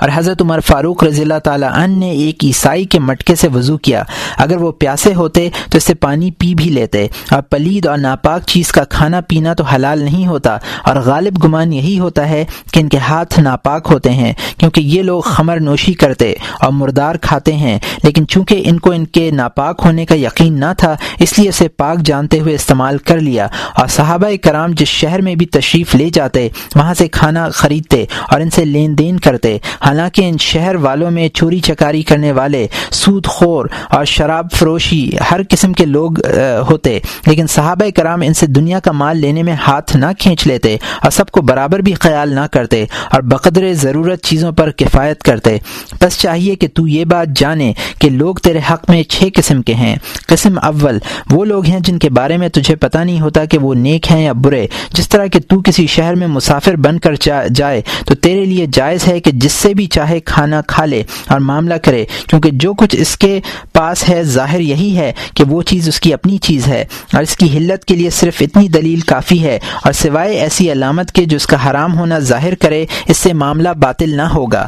اور حضرت عمر فاروق رضی اللہ تعالیٰ عنہ نے ایک عیسائی کے مٹکے سے وضو کیا۔ اگر وہ پیاسے ہوتے تو اس سے پانی پی بھی لیتے۔ اور پلید اور ناپاک چیز کا کھانا پینا تو حلال نہیں ہوتا۔ اور غالب گمان یہی ہوتا ہے کہ ان کے ہاتھ ناپاک ہوتے ہیں، کیونکہ یہ لوگ خمر نوشی کرتے اور مردار کھاتے ہیں۔ لیکن چونکہ ان کو ان کے ناپاک ہونے کا یقین نہ تھا، اس لیے اسے پاک جانتے ہوئے استعمال کر لیا۔ اور صحابہ کرام جس شہر میں بھی تشریف لے جاتے، وہاں سے کھانا خریدتے اور ان سے لین دین کرتے۔ حالانکہ ان شہر والوں میں چوری چکاری کرنے والے، سود خور اور شراب فروشی ہر قسم کے لوگ ہوتے۔ لیکن صحابہ کرام ان سے دنیا کا مال لینے میں ہاتھ نہ کھینچ لیتے اور سب کو برابر بھی خیال نہ کرتے اور بقدر ضرورت چیزوں پر کفایت کرتے۔ بس چاہیے کہ تو یہ بات جانے کہ لوگ تیرے حق میں چھ قسم کے ہیں۔ قسم اول، وہ لوگ ہیں جن کے بارے میں تجھے پتہ نہیں ہوتا کہ وہ نیک ہیں یا برے۔ جس طرح کہ تو کسی شہر میں مسافر بن کر جائے تو تیرے لیے جائز ہے کہ جس سے بھی چاہے کھانا کھا لے اور معاملہ کرے، کیونکہ جو کچھ اس کے پاس ہے، ظاہر یہی ہے کہ وہ چیز اس کی اپنی چیز ہے اور اس کی حلت کے لیے صرف اتنی دلیل کافی ہے اور سوائے ایسی علامت کے جو اس کا حرام ہونا ظاہر کرے، اس سے معاملہ باطل نہ ہوگا۔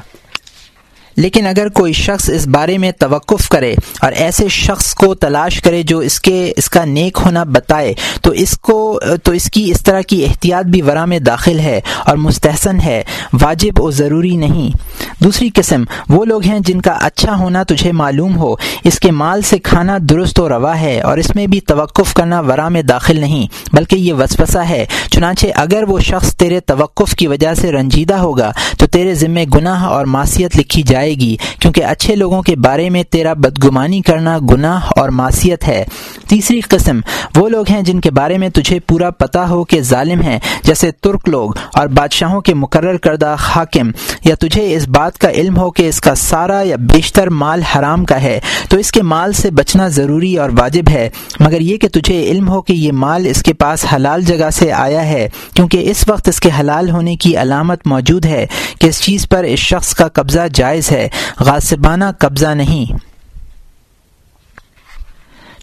لیکن اگر کوئی شخص اس بارے میں توقف کرے اور ایسے شخص کو تلاش کرے جو اس کے، اس کا نیک ہونا بتائے، تو اس کو، تو اس کی اس طرح کی احتیاط بھی ورا میں داخل ہے اور مستحسن ہے، واجب و ضروری نہیں۔ دوسری قسم، وہ لوگ ہیں جن کا اچھا ہونا تجھے معلوم ہو، اس کے مال سے کھانا درست و روا ہے اور اس میں بھی توقف کرنا ورا میں داخل نہیں، بلکہ یہ وسوسہ ہے۔ چنانچہ اگر وہ شخص تیرے توقف کی وجہ سے رنجیدہ ہوگا، تو تیرے ذمے گناہ اور معصیت لکھی جائے جائے گی۔ کیونکہ اچھے لوگوں کے بارے میں تیرا بدگمانی کرنا گناہ اور معصیت ہے۔ تیسری قسم، وہ لوگ ہیں جن کے بارے میں تجھے پورا پتا ہو کہ ظالم ہیں، جیسے ترک لوگ اور بادشاہوں کے مقرر کردہ حاکم۔ یا تجھے اس بات کا علم ہو کہ اس کا سارا یا بیشتر مال حرام کا ہے، تو اس کے مال سے بچنا ضروری اور واجب ہے۔ مگر یہ کہ تجھے علم ہو کہ یہ مال اس کے پاس حلال جگہ سے آیا ہے، کیونکہ اس وقت اس کے حلال ہونے کی علامت موجود ہے کہ اس چیز پر اس شخص کا قبضہ جائز ہے۔ غاصبانہ قبضہ نہیں۔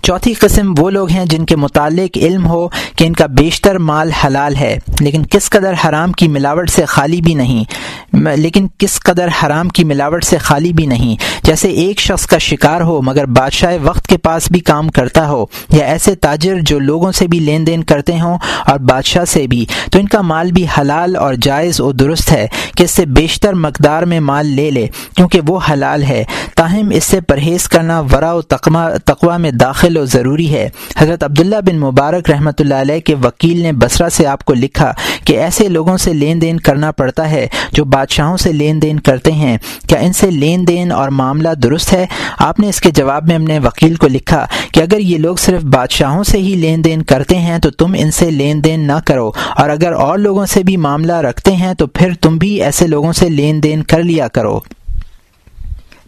چوتھی قسم وہ لوگ ہیں جن کے متعلق علم ہو کہ ان کا بیشتر مال حلال ہے، لیکن کس قدر حرام کی ملاوٹ سے خالی بھی نہیں۔ لیکن کس قدر حرام کی ملاوٹ سے خالی بھی نہیں۔ جیسے ایک شخص کا شکار ہو مگر بادشاہ وقت کے پاس بھی کام کرتا ہو، یا ایسے تاجر جو لوگوں سے بھی لین دین کرتے ہوں اور بادشاہ سے بھی، تو ان کا مال بھی حلال اور جائز و درست ہے کہ اس سے بیشتر مقدار میں مال لے لے، کیونکہ وہ حلال ہے۔ تاہم اس سے پرہیز کرنا ورا و تقوا میں داخل مستقل و ضروری ہے۔ حضرت عبداللہ بن مبارک رحمۃ اللہ علیہ کے وکیل نے بسرا سے آپ کو لکھا کہ ایسے لوگوں سے لین دین کرنا پڑتا ہے جو بادشاہوں سے لین دین کرتے ہیں۔ کیا ان سے لین دین اور معاملہ درست ہے؟ آپ نے اس کے جواب میں اپنے وکیل کو لکھا کہ اگر یہ لوگ صرف بادشاہوں سے ہی لین دین کرتے ہیں تو تم ان سے لین دین نہ کرو۔ اور اگر اور لوگوں سے بھی معاملہ رکھتے ہیں تو پھر تم بھی ایسے لوگوں سے لین دین کر لیا کرو۔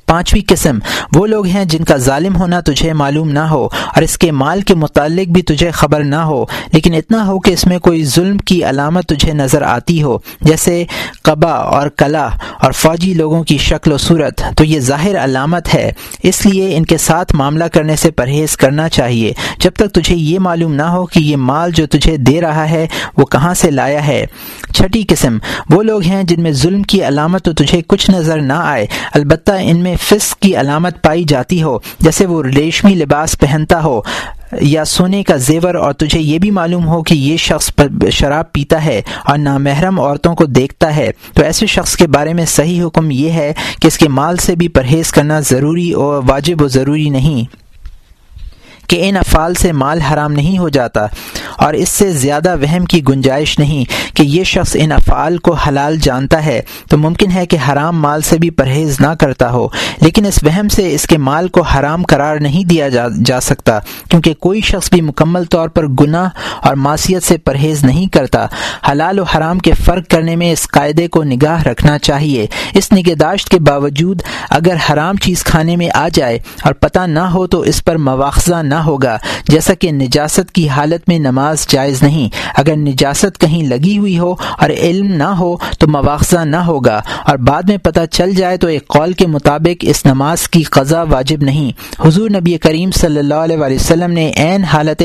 پانچویں قسم۔ وہ لوگ ہیں جن کا ظالم ہونا تجھے معلوم نہ ہو اور اس کے مال کے متعلق بھی تجھے خبر نہ ہو، لیکن اتنا ہو کہ اس میں کوئی ظلم کی علامت تجھے نظر آتی ہو، جیسے قبا اور کلا اور فوجی لوگوں کی شکل و صورت۔ تو یہ ظاہر علامت ہے۔ اس لیے ان کے ساتھ معاملہ کرنے سے پرہیز کرنا چاہیے۔ جب تک تجھے یہ معلوم نہ ہو کہ یہ مال جو تجھے دے رہا ہے، وہ کہاں سے لایا ہے۔ چھٹی قسم۔ وہ لوگ ہیں جن میں ظلم کی علامت تو تجھے کچھ نظر نہ آئے، البتہ ان میں فسق کی علامت پائی جاتی ہو، جیسے وہ ریشمی لباس پہنتا ہو، یا سونے کا زیور، اور تجھے یہ بھی معلوم ہو کہ یہ شخص شراب پیتا ہے اور نامحرم عورتوں کو دیکھتا ہے۔ تو ایسے شخص کے بارے میں صحیح حکم یہ ہے کہ اس کے مال سے بھی پرہیز کرنا ضروری اور واجب و ضروری نہیں۔ کہ ان افعال سے مال حرام نہیں ہو جاتا اور اس سے زیادہ وہم کی گنجائش نہیں کہ یہ شخص ان افعال کو حلال جانتا ہے تو ممکن ہے کہ حرام مال سے بھی پرہیز نہ کرتا ہو، لیکن اس وہم سے اس کے مال کو حرام قرار نہیں دیا جا جا سکتا کیونکہ کوئی شخص بھی مکمل طور پر گناہ اور معصیت سے پرہیز نہیں کرتا۔ حلال و حرام کے فرق کرنے میں اس قاعدے کو نگاہ رکھنا چاہیے۔ اس نگہداشت کے باوجود اگر حرام چیز کھانے میں آ جائے اور پتہ نہ ہو تو اس پر مواخذہ نہ ہوگا۔ جیسا کہ نجاست کی حالت میں نماز جائز نہیں، اگر نجاست کہیں لگی ہوئی ہو اور علم نہ ہو تو مواخذہ نہ ہوگا۔ اور بعد میں پتہ چل جائے تو ایک قول کے مطابق اس نماز کی قضا واجب نہیں۔ حضور نبی کریم صلی اللہ علیہ وسلم نے عین حالت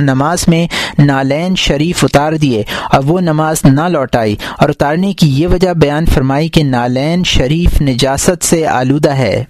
نماز میں نالین شریف اتار دیے اور وہ نماز نہ لوٹائی۔ اور اتارنے کی یہ وجہ بیان فرمائی کہ نالین شریف نجاست سے آلودہ ہے۔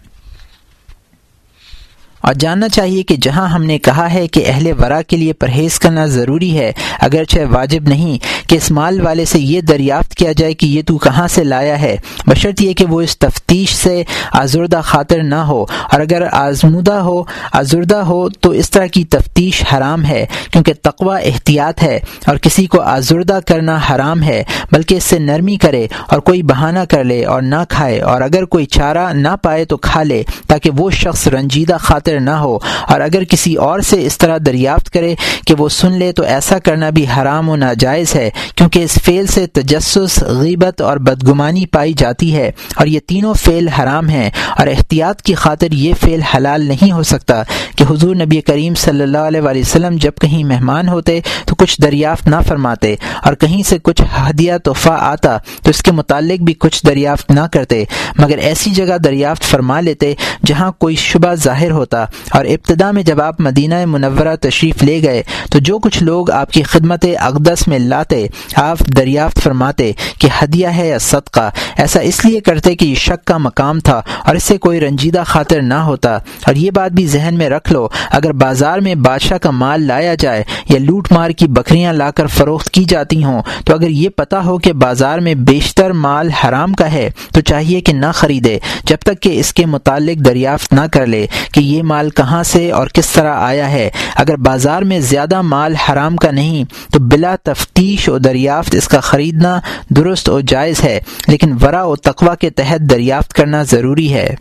اور جاننا چاہیے کہ جہاں ہم نے کہا ہے کہ اہل ورا کے لیے پرہیز کرنا ضروری ہے، اگرچہ واجب نہیں کہ اس مال والے سے یہ دریافت کیا جائے کہ یہ تو کہاں سے لایا ہے۔ بشرط یہ کہ وہ اس تفتیش سے آزردہ خاطر نہ ہو، اور اگر آزمودہ ہو، آزردہ ہو تو اس طرح کی تفتیش حرام ہے، کیونکہ تقوی احتیاط ہے اور کسی کو آزردہ کرنا حرام ہے، بلکہ اس سے نرمی کرے اور کوئی بہانہ کر لے اور نہ کھائے، اور اگر کوئی چارہ نہ پائے تو کھا لے، تاکہ وہ شخص رنجیدہ خاطر نہ ہو اور اگر کسی اور سے اس طرح دریافت کرے کہ وہ سن لے تو ایسا کرنا بھی حرام و ناجائز ہے، کیونکہ اس فعل سے تجسس، غیبت اور بدگمانی پائی جاتی ہے اور یہ تینوں فعل حرام ہیں اور احتیاط کی خاطر یہ فعل حلال نہیں ہو سکتا کہ حضور نبی کریم صلی اللہ علیہ وسلم جب کہیں مہمان ہوتے تو کچھ دریافت نہ فرماتے اور کہیں سے کچھ ہدیہ، تحفہ آتا تو اس کے متعلق بھی کچھ دریافت نہ کرتے، مگر ایسی جگہ دریافت فرما لیتے جہاں کوئی شبہ ظاہر ہوتا۔ اور ابتدا میں جب آپ مدینہ منورہ تشریف لے گئے، تو جو کچھ لوگ آپ کی خدمت اقدس میں لاتے، آپ دریافت فرماتے کہ ہدیہ ہے یا صدقہ۔ ایسا اس لیے کرتے کہ یہ شک کا مقام تھا اور اس سے کوئی رنجیدہ خاطر نہ ہوتا۔ اور یہ بات بھی ذہن میں رکھ لو، اگر بازار میں بادشاہ کا مال لایا جائے یا لوٹ مار کی بکریاں لا کر فروخت کی جاتی ہوں، تو اگر یہ پتا ہو کہ بازار میں بیشتر مال حرام کا ہے، تو چاہیے کہ نہ خریدے، جب تک کہ اس کے متعلق دریافت نہ کر لے کہ یہ مال کہاں سے اور کس طرح آیا ہے؟ اگر بازار میں زیادہ مال حرام کا نہیں، تو بلا تفتیش و دریافت اس کا خریدنا درست و جائز ہے، لیکن ورا و تقوا کے تحت دریافت کرنا ضروری ہے۔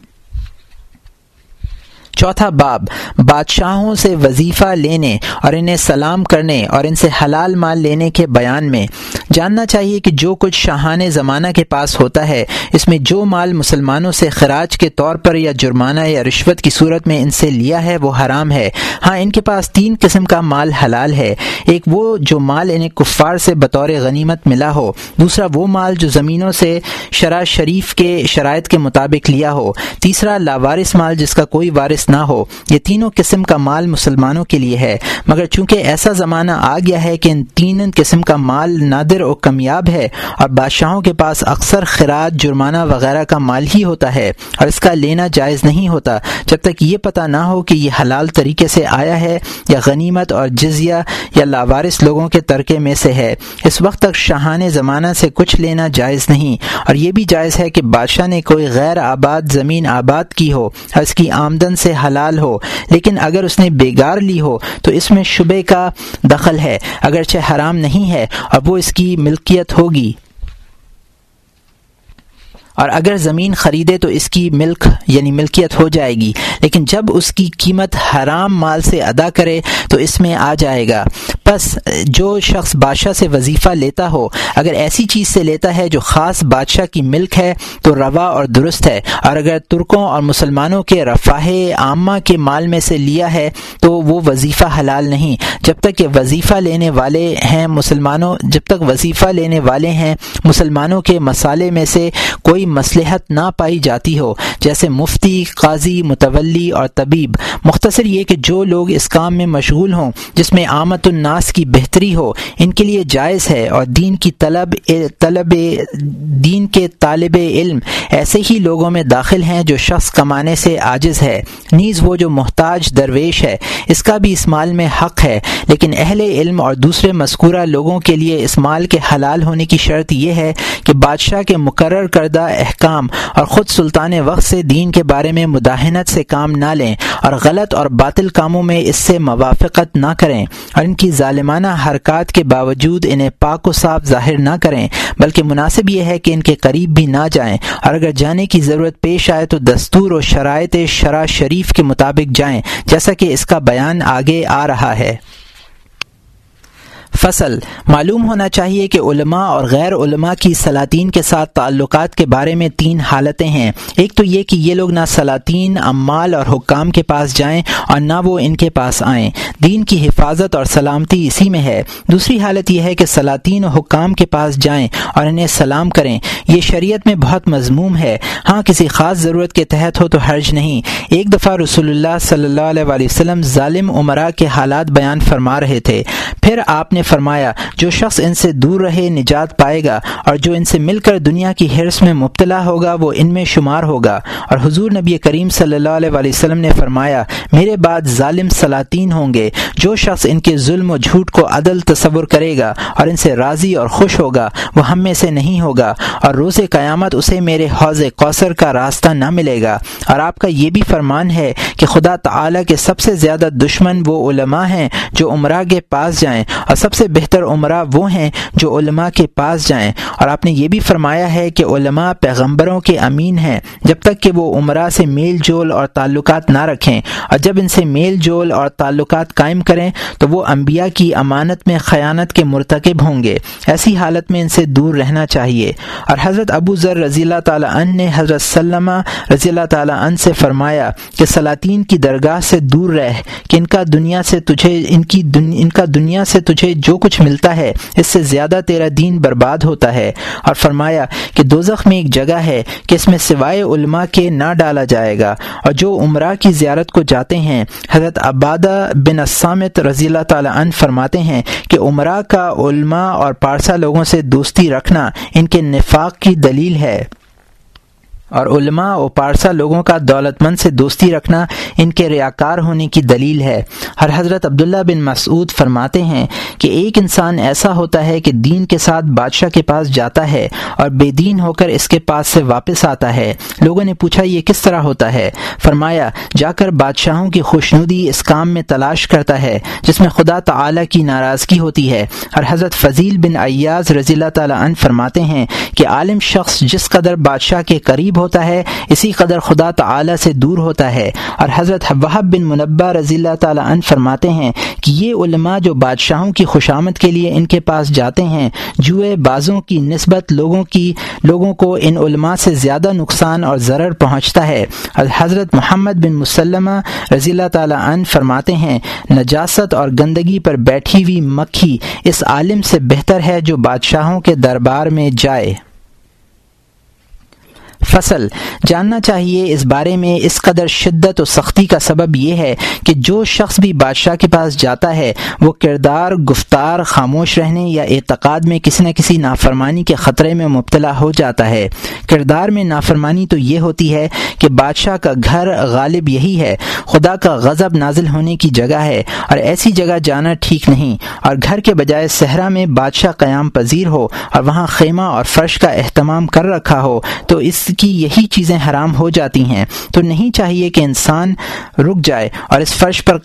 چوتھا باب، بادشاہوں سے وظیفہ لینے اور انہیں سلام کرنے اور ان سے حلال مال لینے کے بیان میں۔ جاننا چاہیے کہ جو کچھ شاہان زمانہ کے پاس ہوتا ہے، اس میں جو مال مسلمانوں سے خراج کے طور پر یا جرمانہ یا رشوت کی صورت میں ان سے لیا ہے، وہ حرام ہے۔ ہاں ان کے پاس تین قسم کا مال حلال ہے۔ ایک وہ جو مال انہیں کفار سے بطور غنیمت ملا ہو، دوسرا وہ مال جو زمینوں سے شرح شریف کے شرائط کے مطابق لیا ہو۔ تیسرا لاوارث مال جس کا کوئی وارث نہ ہو۔ یہ تینوں قسم کا مال مسلمانوں کے لیے ہے۔ مگر چونکہ ایسا زمانہ آ گیا ہے کہ ان تین قسم کا مال نادر و کمیاب ہے اور بادشاہوں کے پاس اکثر خراج جرمانہ وغیرہ کا مال ہی ہوتا ہے اور اس کا لینا جائز نہیں ہوتا۔ جب تک یہ پتہ نہ ہو کہ یہ حلال طریقے سے آیا ہے یا غنیمت اور جزیہ یا لاوارث لوگوں کے ترکے میں سے ہے۔ اس وقت تک شاہان زمانہ سے کچھ لینا جائز نہیں۔ اور یہ بھی جائز ہے کہ بادشاہ نے کوئی غیر آباد زمین آباد کی ہو اور اس کی آمدن سے حلال ہو، لیکن اگر اس نے بیگار لی ہو تو اس میں شبے کا دخل ہے، اگرچہ حرام نہیں ہے، اور وہ اس کی ملکیت ہوگی۔ اور اگر زمین خریدے تو اس کی ملک یعنی ملکیت ہو جائے گی، لیکن جب اس کی قیمت حرام مال سے ادا کرے تو اس میں آ جائے گا۔ بس جو شخص بادشاہ سے وظیفہ لیتا ہو، اگر ایسی چیز سے لیتا ہے جو خاص بادشاہ کی ملک ہے، تو روا اور درست ہے۔ اور اگر ترکوں اور مسلمانوں کے رفاہ عامہ کے مال میں سے لیا ہے، تو وہ وظیفہ حلال نہیں۔ جب تک کہ وظیفہ لینے والے ہیں مسلمانوں، جب تک وظیفہ لینے والے ہیں مسلمانوں کے مسالے میں سے کوئی کوئی مصلحت نہ پائی جاتی ہو، جیسے مفتی، قاضی، متولی اور طبیب۔ مختصر یہ کہ جو لوگ اس کام میں مشغول ہوں، جس میں آمد الناس کی بہتری ہو، ان کے لیے جائز ہے اور دین کی طلب طلب دین کے طالب علم ایسے ہی لوگوں میں داخل ہیں جو شخص کمانے سے عاجز ہے۔ نیز وہ جو محتاج درویش ہے، اس کا بھی اس مال میں حق ہے۔ لیکن اہل علم اور دوسرے مذکورہ لوگوں کے لیے اس مال کے حلال ہونے کی شرط یہ ہے کہ بادشاہ کے مقرر کردہ احکام اور خود سلطان وقت سے دین کے بارے میں مداحنت سے کام نہ لیں اور غلط اور باطل کاموں میں اس سے موافقت نہ کریں اور ان کی ظالمانہ حرکات کے باوجود انہیں پاک و صاف ظاہر نہ کریں، بلکہ مناسب یہ ہے کہ ان کے قریب بھی نہ جائیں اور اگر جانے کی ضرورت پیش آئے تو دستور و شرائط شرع شریف کے مطابق جائیں، جیسا کہ اس کا بیان آگے آ رہا ہے۔ فصل۔ معلوم ہونا چاہیے کہ علماء اور غیر علماء کی سلاطین کے ساتھ تعلقات کے بارے میں تین حالتیں ہیں۔ ایک تو یہ کہ یہ لوگ نہ سلاطین امال اور حکام کے پاس جائیں اور نہ وہ ان کے پاس آئیں۔ دین کی حفاظت اور سلامتی اسی میں ہے۔ دوسری حالت یہ ہے کہ سلاطین و حکام کے پاس جائیں اور انہیں سلام کریں۔ یہ شریعت میں بہت مضموم ہے۔ ہاں کسی خاص ضرورت کے تحت ہو تو حرج نہیں۔ ایک دفعہ رسول اللہ صلی اللہ علیہ وسلم ظالم عمرہ کے حالات بیان فرما رہے تھے۔ پھر آپ نے فرمایا، جو شخص ان سے دور رہے، نجات پائے گا، اور جو ان سے مل کر دنیا کی حرص میں مبتلا ہوگا، وہ ان میں شمار ہوگا۔ اور حضور نبی کریم صلی اللہ علیہ وسلم نے فرمایا، میرے بعد ظالم سلاطین ہوں گے۔ جو شخص ان کے ظلم و جھوٹ کو عدل تصور کرے گا اور ان سے راضی اور خوش ہوگا، وہ ہم میں سے نہیں ہوگا۔ اور روز قیامت اسے میرے حوض کوثر کا راستہ نہ ملے گا۔ اور آپ کا یہ بھی فرمان ہے کہ خدا تعالی کے سب سے زیادہ دشمن وہ علماء ہیں جو عمرہ کے پاس جائیں۔ اور سب سب سے بہتر عمرہ وہ ہیں جو علماء کے پاس جائیں۔ اور آپ نے یہ بھی فرمایا ہے کہ علماء پیغمبروں کے امین ہیں۔ جب تک کہ وہ عمرہ سے میل جول اور تعلقات نہ رکھیں۔ اور جب ان سے میل جول اور تعلقات قائم کریں تو وہ انبیاء کی امانت میں خیانت کے مرتکب ہوں گے۔ ایسی حالت میں ان سے دور رہنا چاہیے۔ اور حضرت ابو ذر رضی اللہ تعالیٰ عنہ نے حضرت سلمہ رضی اللہ تعالیٰ عنہ سے فرمایا کہ سلاطین کی درگاہ سے دور رہ، کہ ان کا دنیا سے تجھے، ان کی ان کا دنیا سے تجھے جو کچھ ملتا ہے، اس سے زیادہ تیرا دین برباد ہوتا ہے۔ اور فرمایا کہ دوزخ میں ایک جگہ ہے کہ اس میں سوائے علماء کے نہ ڈالا جائے گا۔ اور جو عمرہ کی زیارت کو جاتے ہیں، حضرت عبادہ بن اسامت رضی اللہ تعالیٰ عنہ فرماتے ہیں کہ عمرہ کا علماء اور پارسا لوگوں سے دوستی رکھنا ان کے نفاق کی دلیل ہے۔ اور علماء و پارسا لوگوں کا دولت مند سے دوستی رکھنا ان کے ریاکار ہونے کی دلیل ہے۔ ہر حضرت عبداللہ بن مسعود فرماتے ہیں کہ ایک انسان ایسا ہوتا ہے کہ دین کے ساتھ بادشاہ کے پاس جاتا ہے اور بے دین ہو کر اس کے پاس سے واپس آتا ہے۔ لوگوں نے پوچھا، یہ کس طرح ہوتا ہے؟ فرمایا، جا کر بادشاہوں کی خوشنودی اس کام میں تلاش کرتا ہے، جس میں خدا تعالی کی ناراضگی ہوتی ہے۔ اور حضرت فضیل بن ایاز رضی اللہ تعالیٰ عنہ فرماتے ہیں کہ عالم شخص جس قدر بادشاہ کے قریب ہو ہوتا ہے، اسی قدر خدا تعالی سے دور ہوتا ہے۔ اور حضرت وحب بن منبع رضی اللہ تعالیٰ عنہ فرماتے ہیں کہ یہ علماء جو بادشاہوں کی خوشامد کے لیے ان کے پاس جاتے ہیں، جوئے بازوں کی نسبت لوگوں کی، لوگوں کو ان علماء سے زیادہ نقصان اور ضرر پہنچتا ہے۔ اور حضرت محمد بن مسلمہ رضی اللہ تعالیٰ عنہ فرماتے ہیں، نجاست اور گندگی پر بیٹھی ہوئی مکھی اس عالم سے بہتر ہے جو بادشاہوں کے دربار میں جائے۔ فصل۔ جاننا چاہیے اس بارے میں اس قدر شدت و سختی کا سبب یہ ہے کہ جو شخص بھی بادشاہ کے پاس جاتا ہے، وہ کردار، گفتار، خاموش رہنے یا اعتقاد میں کسی نہ کسی نافرمانی کے خطرے میں مبتلا ہو جاتا ہے۔ کردار میں نافرمانی تو یہ ہوتی ہے کہ بادشاہ کا گھر غالب یہی ہے، خدا کا غضب نازل ہونے کی جگہ ہے اور ایسی جگہ جانا ٹھیک نہیں۔ اور گھر کے بجائے صحرا میں بادشاہ قیام پذیر ہو اور وہاں خیمہ اور فرش کا اہتمام کر رکھا ہو، تو اس کی یہی چیزیں حرام ہو جاتی ہیں، تو نہیں چاہیے کہ انسان رک جائے اور اس فرش پر،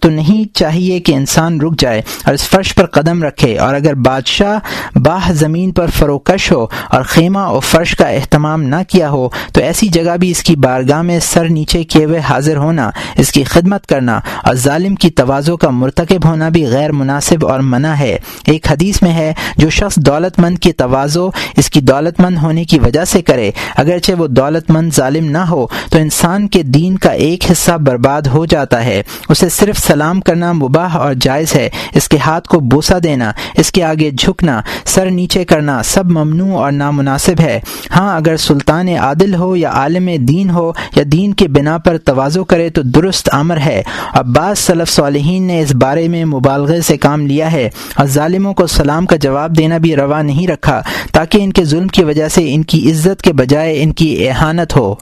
تو نہیں چاہیے کہ انسان رک جائے اور اس فرش پر قدم رکھے اور اگر بادشاہ باہ زمین پر فروکش ہو اور خیمہ اور فرش کا اہتمام نہ کیا ہو، تو ایسی جگہ بھی اس کی بارگاہ میں سر نیچے کیے ہوئے حاضر ہونا، اس کی خدمت کرنا اور ظالم کی توازوں کا مرتکب ہونا بھی غیر مناسب اور منع ہے۔ ایک حدیث میں ہے، جو شخص دولت مند کی توازو اس کی دولت مند ہونے کی وجہ سے کرے اگرچہ وہ دولت مند ظالم نہ ہو، تو انسان کے دین کا ایک حصہ برباد ہو جاتا ہے۔ اسے صرف سلام کرنا مباح اور جائز ہے۔ اس کے ہاتھ کو بوسا دینا، اس کے آگے جھکنا، سر نیچے کرنا سب ممنوع اور نامناسب ہے۔ ہاں اگر سلطان عادل ہو یا عالم دین ہو یا دین کے بنا پر توازو کرے تو درست امر ہے۔ اور بعض صلف صالحین نے اس بارے میں مبالغے سے کام لیا ہے اور ظالموں کو سلام کا جواب دینا بھی روا نہیں رکھا، تاکہ ان کے ظلم کی وجہ سے ان کی عزت کے بجائے ان کی احانت ہو۔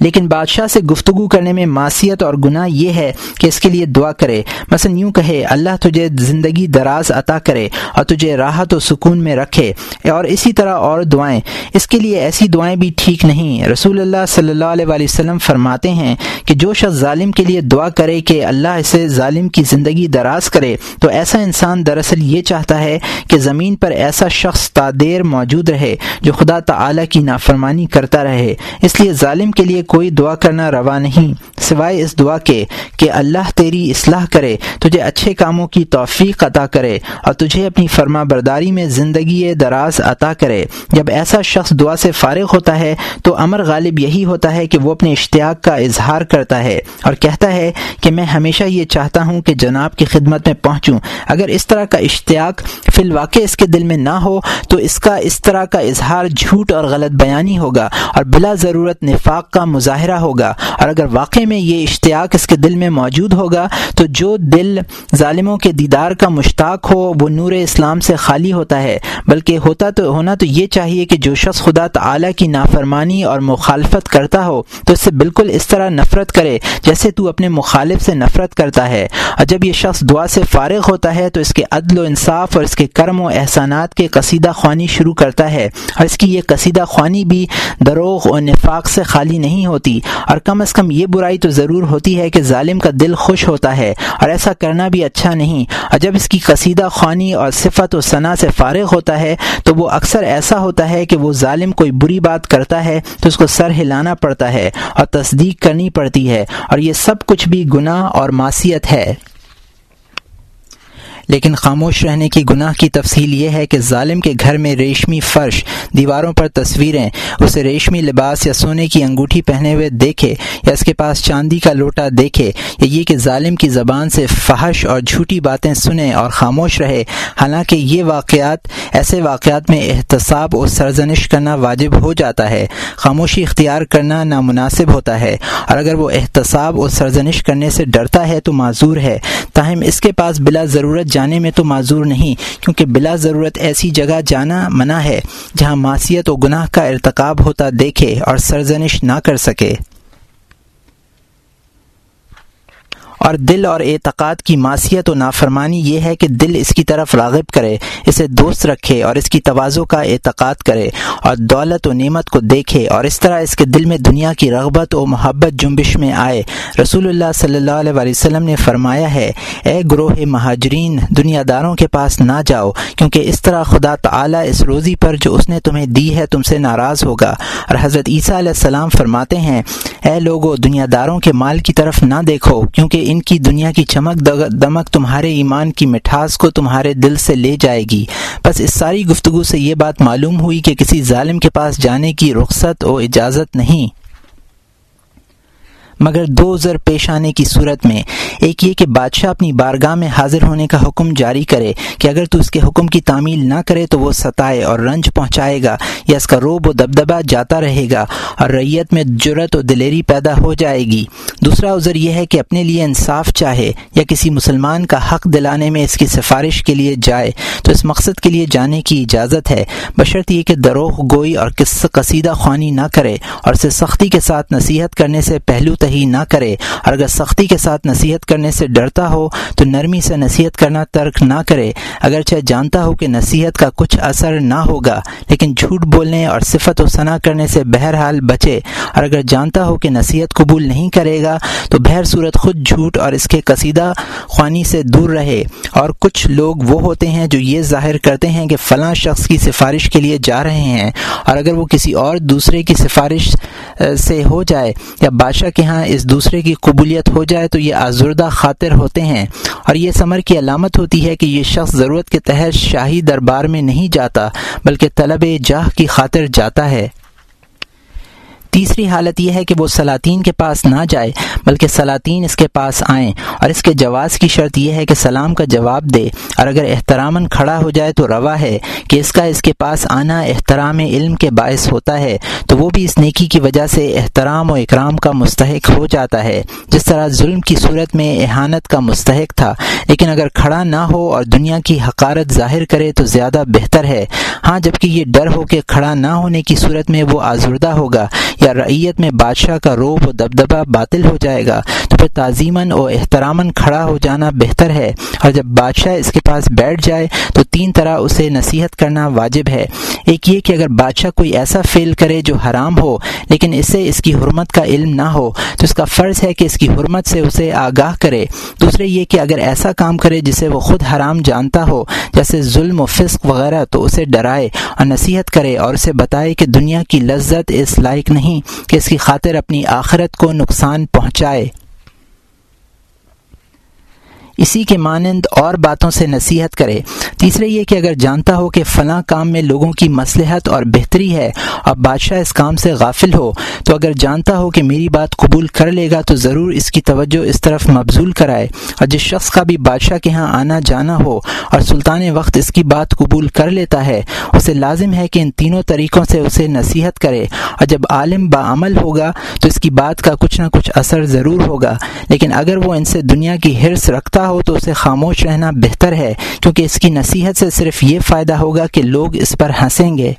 لیکن بادشاہ سے گفتگو کرنے میں معصیت اور گناہ یہ ہے کہ اس کے لیے دعا کرے۔ مثلا یوں کہے، اللہ تجھے زندگی دراز عطا کرے اور تجھے راحت و سکون میں رکھے۔ اور اسی طرح اور دعائیں۔ اس کے لیے ایسی دعائیں بھی ٹھیک نہیں۔ رسول اللہ صلی اللہ علیہ وسلم فرماتے ہیں کہ جو شخص ظالم کے لیے دعا کرے کہ اللہ اسے ظالم کی زندگی دراز کرے، تو ایسا انسان دراصل یہ چاہتا ہے کہ زمین پر ایسا شخص تادیر موجود رہے جو خدا تعالی کی نافرمانی کرتا رہے۔ اس لیے ظالم کے لیے کوئی دعا کرنا روا نہیں۔ سوائے اس دعا کے کہ اللہ تیری اصلاح کرے، تجھے اچھے کاموں کی توفیق عطا کرے اور تجھے اپنی فرما برداری میں زندگی دراز عطا کرے۔ جب ایسا شخص دعا سے فارغ ہوتا ہے، تو امر غالب یہی ہوتا ہے کہ وہ اپنے اشتیاق کا اظہار کرتا ہے اور کہتا ہے کہ میں ہمیشہ یہ چاہتا ہوں کہ جناب کی خدمت میں پہنچوں۔ اگر اس طرح کا اشتیاق فی الواقع اس کے دل میں نہ ہو، تو اس کا اس طرح کا اظہار جھوٹ اور غلط بیانی ہوگا اور بلا ضرورت نفاق کا مظاہرہ ہوگا اور اگر واقع میں یہ اشتیاق اس کے دل میں موجود ہوگا تو جو دل ظالموں کے دیدار کا مشتاق ہو، وہ نور اسلام سے خالی ہوتا ہے۔ بلکہ ہوتا تو ہونا تو یہ چاہیے کہ جو شخص خدا تعالی کی نافرمانی اور مخالفت کرتا ہو، تو اس سے بالکل اس طرح نفرت کرے جیسے تو اپنے مخالف سے نفرت کرتا ہے۔ اور جب یہ شخص دعا سے فارغ ہوتا ہے، تو اس کے عدل و انصاف اور اس کے کرم و احسانات کے قصیدہ خوانی شروع کرتا ہے۔ اور اس کی یہ قصیدہ خوانی بھی دروغ و نفاق سے خالی نہیں ہوتی اور کم از کم یہ برائی تو ضرور ہوتی ہے کہ ظالم کا دل خوش ہوتا ہے اور ایسا کرنا بھی اچھا نہیں اور جب اس کی قصیدہ خوانی اور صفت و ثنا سے فارغ ہوتا ہے تو وہ اکثر ایسا ہوتا ہے کہ وہ ظالم کوئی بری بات کرتا ہے تو اس کو سر ہلانا پڑتا ہے اور تصدیق کرنی پڑتی ہے اور یہ سب کچھ بھی گناہ اور معصیت ہے۔ لیکن خاموش رہنے کی گناہ کی تفصیل یہ ہے کہ ظالم کے گھر میں ریشمی فرش، دیواروں پر تصویریں، اسے ریشمی لباس یا سونے کی انگوٹھی پہنے ہوئے دیکھے یا اس کے پاس چاندی کا لوٹا دیکھے یا یہ کہ ظالم کی زبان سے فحش اور جھوٹی باتیں سنیں اور خاموش رہے۔ حالانکہ یہ واقعات، ایسے واقعات میں احتساب اور سرزنش کرنا واجب ہو جاتا ہے۔ خاموشی اختیار کرنا نامناسب ہوتا ہے۔ اور اگر وہ احتساب اور سرزنش کرنے سے ڈرتا ہے تو معذور ہے۔ تاہم اس کے پاس بلا ضرورت جانے میں تو معذور نہیں، کیونکہ بلا ضرورت ایسی جگہ جانا منع ہے جہاں معصیت و گناہ کا ارتکاب ہوتا دیکھے اور سرزنش نہ کر سکے۔ اور دل اور اعتقاد کی معصیت و نافرمانی یہ ہے کہ دل اس کی طرف راغب کرے، اسے دوست رکھے اور اس کی توازو کا اعتقاد کرے اور دولت و نعمت کو دیکھے اور اس طرح اس کے دل میں دنیا کی رغبت و محبت جنبش میں آئے۔ رسول اللہ صلی اللہ علیہ وسلم نے فرمایا ہے، اے گروہ مہاجرین، دنیا داروں کے پاس نہ جاؤ، کیونکہ اس طرح خدا تعالیٰ اس روزی پر جو اس نے تمہیں دی ہے تم سے ناراض ہوگا۔ اور حضرت عیسیٰ علیہ السلام فرماتے ہیں، اے لوگو، دنیا داروں کے مال کی طرف نہ دیکھو، کیونکہ ان کی دنیا کی چمک دمک تمہارے ایمان کی مٹھاس کو تمہارے دل سے لے جائے گی۔ بس اس ساری گفتگو سے یہ بات معلوم ہوئی کہ کسی ظالم کے پاس جانے کی رخصت و اجازت نہیں۔ مگر دو عذر پیش آنے کی صورت میں، ایک یہ کہ بادشاہ اپنی بارگاہ میں حاضر ہونے کا حکم جاری کرے کہ اگر تو اس کے حکم کی تعمیل نہ کرے تو وہ ستائے اور رنج پہنچائے گا یا اس کا روب و دبدبہ جاتا رہے گا اور ریت میں جرت و دلیری پیدا ہو جائے گی۔ دوسرا عذر یہ ہے کہ اپنے لیے انصاف چاہے یا کسی مسلمان کا حق دلانے میں اس کی سفارش کے لیے جائے، تو اس مقصد کے لیے جانے کی اجازت ہے۔ بشرط یہ کہ دروغ گوئی اور قصہ قصیدہ خوانی نہ کرے اور اسے سختی کے ساتھ نصیحت کرنے سے پہلو تہی نہ کرے۔ اور اگر سختی کے ساتھ نصیحت کرنے سے ڈرتا ہو، تو نرمی سے نصیحت کرنا ترک نہ کرے۔ اگرچہ جانتا ہو کہ نصیحت کا کچھ اثر نہ ہوگا، لیکن جھوٹ بولنے اور صفت و ثنا کرنے سے بہرحال بچے۔ اور اگر جانتا ہو کہ نصیحت قبول نہیں کرے گا، تو بہر صورت خود جھوٹ اور اس کے قصیدہ خوانی سے دور رہے۔ اور کچھ لوگ وہ ہوتے ہیں جو یہ ظاہر کرتے ہیں کہ فلاں شخص کی سفارش کے لیے جا رہے ہیں۔ اور اگر وہ کسی اور دوسرے کی سفارش سے ہو جائے یا بادشاہ کے ہاں اس دوسرے کی قبولیت ہو جائے تو یہ آزردہ خاطر ہوتے ہیں اور یہ ثمر کی علامت ہوتی ہے کہ یہ شخص ضرورت کے تحت شاہی دربار میں نہیں جاتا بلکہ طلب جاہ کی خاطر جاتا ہے۔ تیسری حالت یہ ہے کہ وہ سلاطین کے پاس نہ جائے، بلکہ سلاطین اس کے پاس آئیں۔ اور اس کے جواز کی شرط یہ ہے کہ سلام کا جواب دے۔ اور اگر احترام کھڑا ہو جائے تو روا ہے کہ اس کا اس کے پاس آنا احترام علم کے باعث ہوتا ہے، تو وہ بھی اس نیکی کی وجہ سے احترام و اکرام کا مستحق ہو جاتا ہے۔ جس طرح ظلم کی صورت میں احانت کا مستحق تھا، لیکن اگر کھڑا نہ ہو اور دنیا کی حقارت ظاہر کرے تو زیادہ بہتر ہے۔ ہاں جبکہ یہ ڈر ہو کہ کھڑا نہ ہونے کی صورت میں وہ آزردہ ہوگا یا رعیت میں بادشاہ کا روب و دبدبہ باطل ہو جائے گا، تو پھر تعظیماً و احتراماً کھڑا ہو جانا بہتر ہے۔ اور جب بادشاہ اس کے پاس بیٹھ جائے، تو تین طرح اسے نصیحت کرنا واجب ہے۔ ایک یہ کہ اگر بادشاہ کوئی ایسا فیل کرے جو حرام ہو، لیکن اسے اس کی حرمت کا علم نہ ہو، تو اس کا فرض ہے کہ اس کی حرمت سے اسے آگاہ کرے۔ دوسرے یہ کہ اگر ایسا کام کرے جسے وہ خود حرام جانتا ہو، جیسے ظلم و فسق وغیرہ، تو اسے ڈرائے اور نصیحت کرے اور اسے بتائے کہ دنیا کی لذت اس لائق نہیں۔ کہ اس کی خاطر اپنی آخرت کو نقصان پہنچائے۔ اسی کے مانند اور باتوں سے نصیحت کرے۔ تیسرے یہ کہ اگر جانتا ہو کہ فلاں کام میں لوگوں کی مصلحت اور بہتری ہے اور بادشاہ اس کام سے غافل ہو، تو اگر جانتا ہو کہ میری بات قبول کر لے گا، تو ضرور اس کی توجہ اس طرف مبزول کرائے۔ اور جس شخص کا بھی بادشاہ کے ہاں آنا جانا ہو اور سلطان وقت اس کی بات قبول کر لیتا ہے، اسے لازم ہے کہ ان تینوں طریقوں سے اسے نصیحت کرے۔ اور جب عالم بعمل ہوگا، تو اس کی بات کا کچھ نہ کچھ اثر ضرور ہوگا۔ لیکن اگر وہ ان سے دنیا کی حرص رکھتا ہو تو اسے خاموش رہنا بہتر ہے، کیونکہ اس کی نصیحت سے صرف یہ فائدہ ہوگا کہ لوگ اس پر ہنسیں گے۔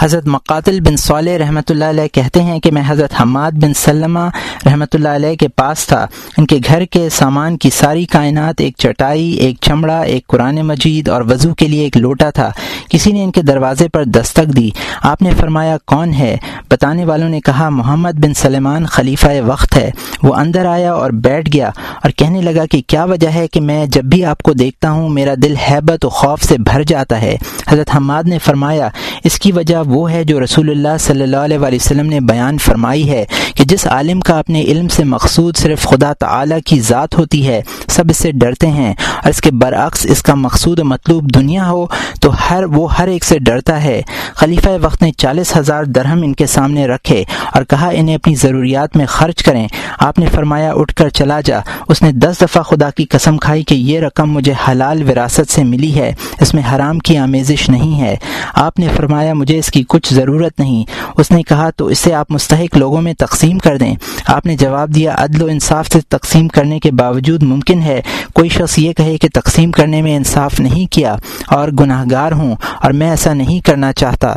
حضرت مقاتل بن صالح رحمۃ اللہ علیہ کہتے ہیں کہ میں حضرت حماد بن سلمہ رحمۃ اللہ علیہ کے پاس تھا۔ ان کے گھر کے سامان کی ساری کائنات ایک چٹائی، ایک چمڑا، ایک قرآن مجید اور وضو کے لیے ایک لوٹا تھا۔ کسی نے ان کے دروازے پر دستک دی۔ آپ نے فرمایا، کون ہے؟ بتانے والوں نے کہا، محمد بن سلمان خلیفہ وقت ہے۔ وہ اندر آیا اور بیٹھ گیا اور کہنے لگا کہ کیا وجہ ہے کہ میں جب بھی آپ کو دیکھتا ہوں، میرا دل حیبت و خوف سے بھر جاتا ہے۔ حضرت حماد نے فرمایا، اس کی وجہ وہ ہے جو رسول اللہ صلی اللہ علیہ وسلم نے بیان فرمائی ہے کہ جس عالم کا اپنے علم سے مقصود صرف خدا تعالی کی ذات ہوتی ہے، سب اس سے ڈرتے ہیں۔ اور اس کے برعکس اس کا مقصود مطلوب دنیا ہو، تو ہر، وہ ہر ایک سے ڈرتا ہے۔ خلیفہ وقت نے چالیس ہزار درہم ان کے سامنے رکھے اور کہا، انہیں اپنی ضروریات میں خرچ کریں۔ آپ نے فرمایا، اٹھ کر چلا جا۔ اس نے دس دفعہ خدا کی قسم کھائی کہ یہ رقم مجھے حلال وراثت سے ملی ہے۔ اس میں حرام کی آمیزش نہیں ہے۔ آپ نے فرمایا، مجھے اس کی کچھ ضرورت نہیں۔ اس نے کہا، تو اسے آپ مستحق لوگوں میں تقسیم کر دیں۔ آپ نے جواب دیا، عدل و انصاف سے تقسیم کرنے کے باوجود ممکن ہے۔ کوئی شخص یہ کہے کہ تقسیم کرنے میں انصاف نہیں کیا اور گناہ گار ہوں اور میں ایسا نہیں کرنا چاہتا۔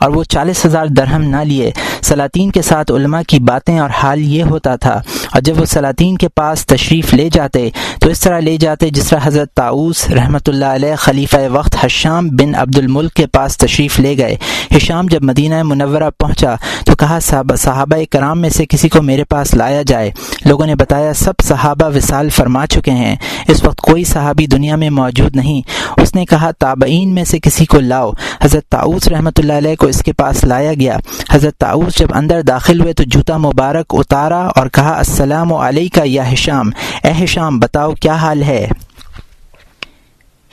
اور وہ چالیس ہزار درہم نہ لیے۔ سلاطین کے ساتھ علماء کی باتیں اور حال یہ ہوتا تھا۔ اور جب وہ سلاطین کے پاس تشریف لے جاتے، تو اس طرح لے جاتے جس طرح حضرت تاؤس رحمۃ اللہ علیہ خلیفہ وقت حشام بن عبد الملک کے پاس تشریف لے گئے۔ حشام جب مدینہ منورہ پہنچا تو کہا، صحابہ کرام میں سے کسی کو میرے پاس لایا جائے۔ لوگوں نے بتایا، سب صحابہ وصال فرما چکے ہیں۔ اس وقت کوئی صحابی دنیا میں موجود نہیں۔ اس نے کہا، تابعین میں سے کسی کو لاؤ۔ حضرت تاؤس رحمۃ اللہ علیہ کو اس کے پاس لایا گیا۔ حضرت تاؤس جب اندر داخل ہوئے تو جوتا مبارک اتارا اور کہا السلام علیکہ یا حشام اے حشام بتاؤ کیا حال ہے؟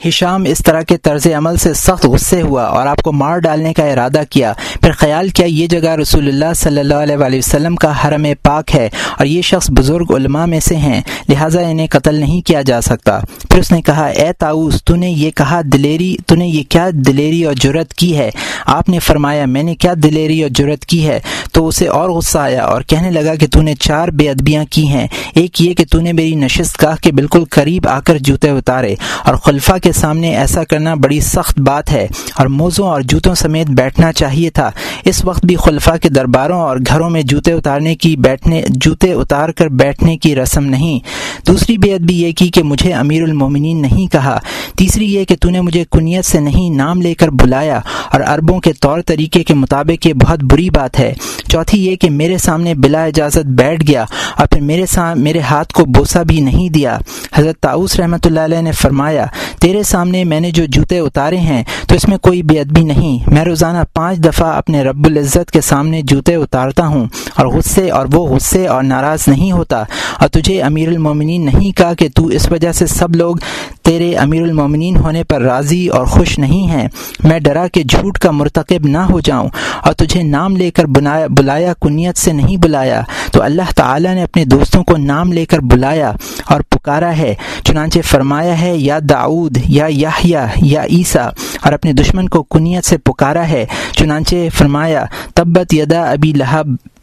ہشام اس طرح کے طرز عمل سے سخت غصے ہوا اور آپ کو مار ڈالنے کا ارادہ کیا۔ پھر خیال کیا، یہ جگہ رسول اللہ صلی اللہ علیہ وآلہ وسلم کا حرم پاک ہے اور یہ شخص بزرگ علماء میں سے ہیں، لہٰذا انہیں قتل نہیں کیا جا سکتا۔ پھر اس نے کہا، اے تاؤس تو نے یہ کہا، دلیری، تو نے یہ کیا دلیری اور جرت کی ہے؟ آپ نے فرمایا، میں نے کیا دلیری اور جرت کی ہے؟ تو اسے اور غصہ آیا اور کہنے لگا کہ تو نے چار بے ادبیاں کی ہیں۔ ایک یہ کہ تو نے میری نشست گاہ کے بالکل قریب آ کر جوتے اتارے اور خلفہ کے سامنے ایسا کرنا بڑی سخت بات ہے اور موزوں اور جوتوں سمیت بیٹھنا چاہیے تھا۔ اس وقت بھی خلفہ کے درباروں اور گھروں میں جوتے اتارنے کی بیٹھنے، جوتے اتار کر بیٹھنے کی رسم نہیں۔ دوسری بے ادبی یہ کی کہ مجھے امیر المومنین نہیں کہا۔ تیسری یہ کہ تو نے مجھے کنیت سے نہیں نام لے کر بلایا اور عربوں کے طور طریقے کے مطابق یہ بہت بری بات ہے۔ چوتھی یہ کہ میرے سامنے بلا اجازت بیٹھ گیا اور پھر میرے سام میرے ہاتھ کو بوسا بھی نہیں دیا۔ حضرت تاؤس رحمۃ اللہ علیہ نے فرمایا، تیرے سامنے میں نے جو جوتے اتارے ہیں، تو اس میں کوئی بے ادبی نہیں۔ میں روزانہ پانچ دفعہ اپنے رب العزت کے سامنے جوتے اتارتا ہوں اور غصے اور وہ غصے اور ناراض نہیں ہوتا۔ اور تجھے امیر المومنین نہیں کہا کہ تو اس وجہ سے سب لوگ تیرے امیر المومنین ہونے پر راضی اور خوش نہیں ہیں۔ میں ڈرا کہ جھوٹ کا مرتکب نہ ہو جاؤں اور تجھے نام لے کر بلایا کنیت سے نہیں بلایا۔ تو اللہ تعالیٰ نے اپنے دوستوں کو نام لے کر بلایا اور پکارا ہے۔ چنانچہ فرمایا ہے، یا داؤد، یا یاہیا یا عیسیٰ، اور اپنے دشمن کو کنیت سے پکارا ہے۔ چنانچہ فرمایا، تبت یدا ابی لہب۔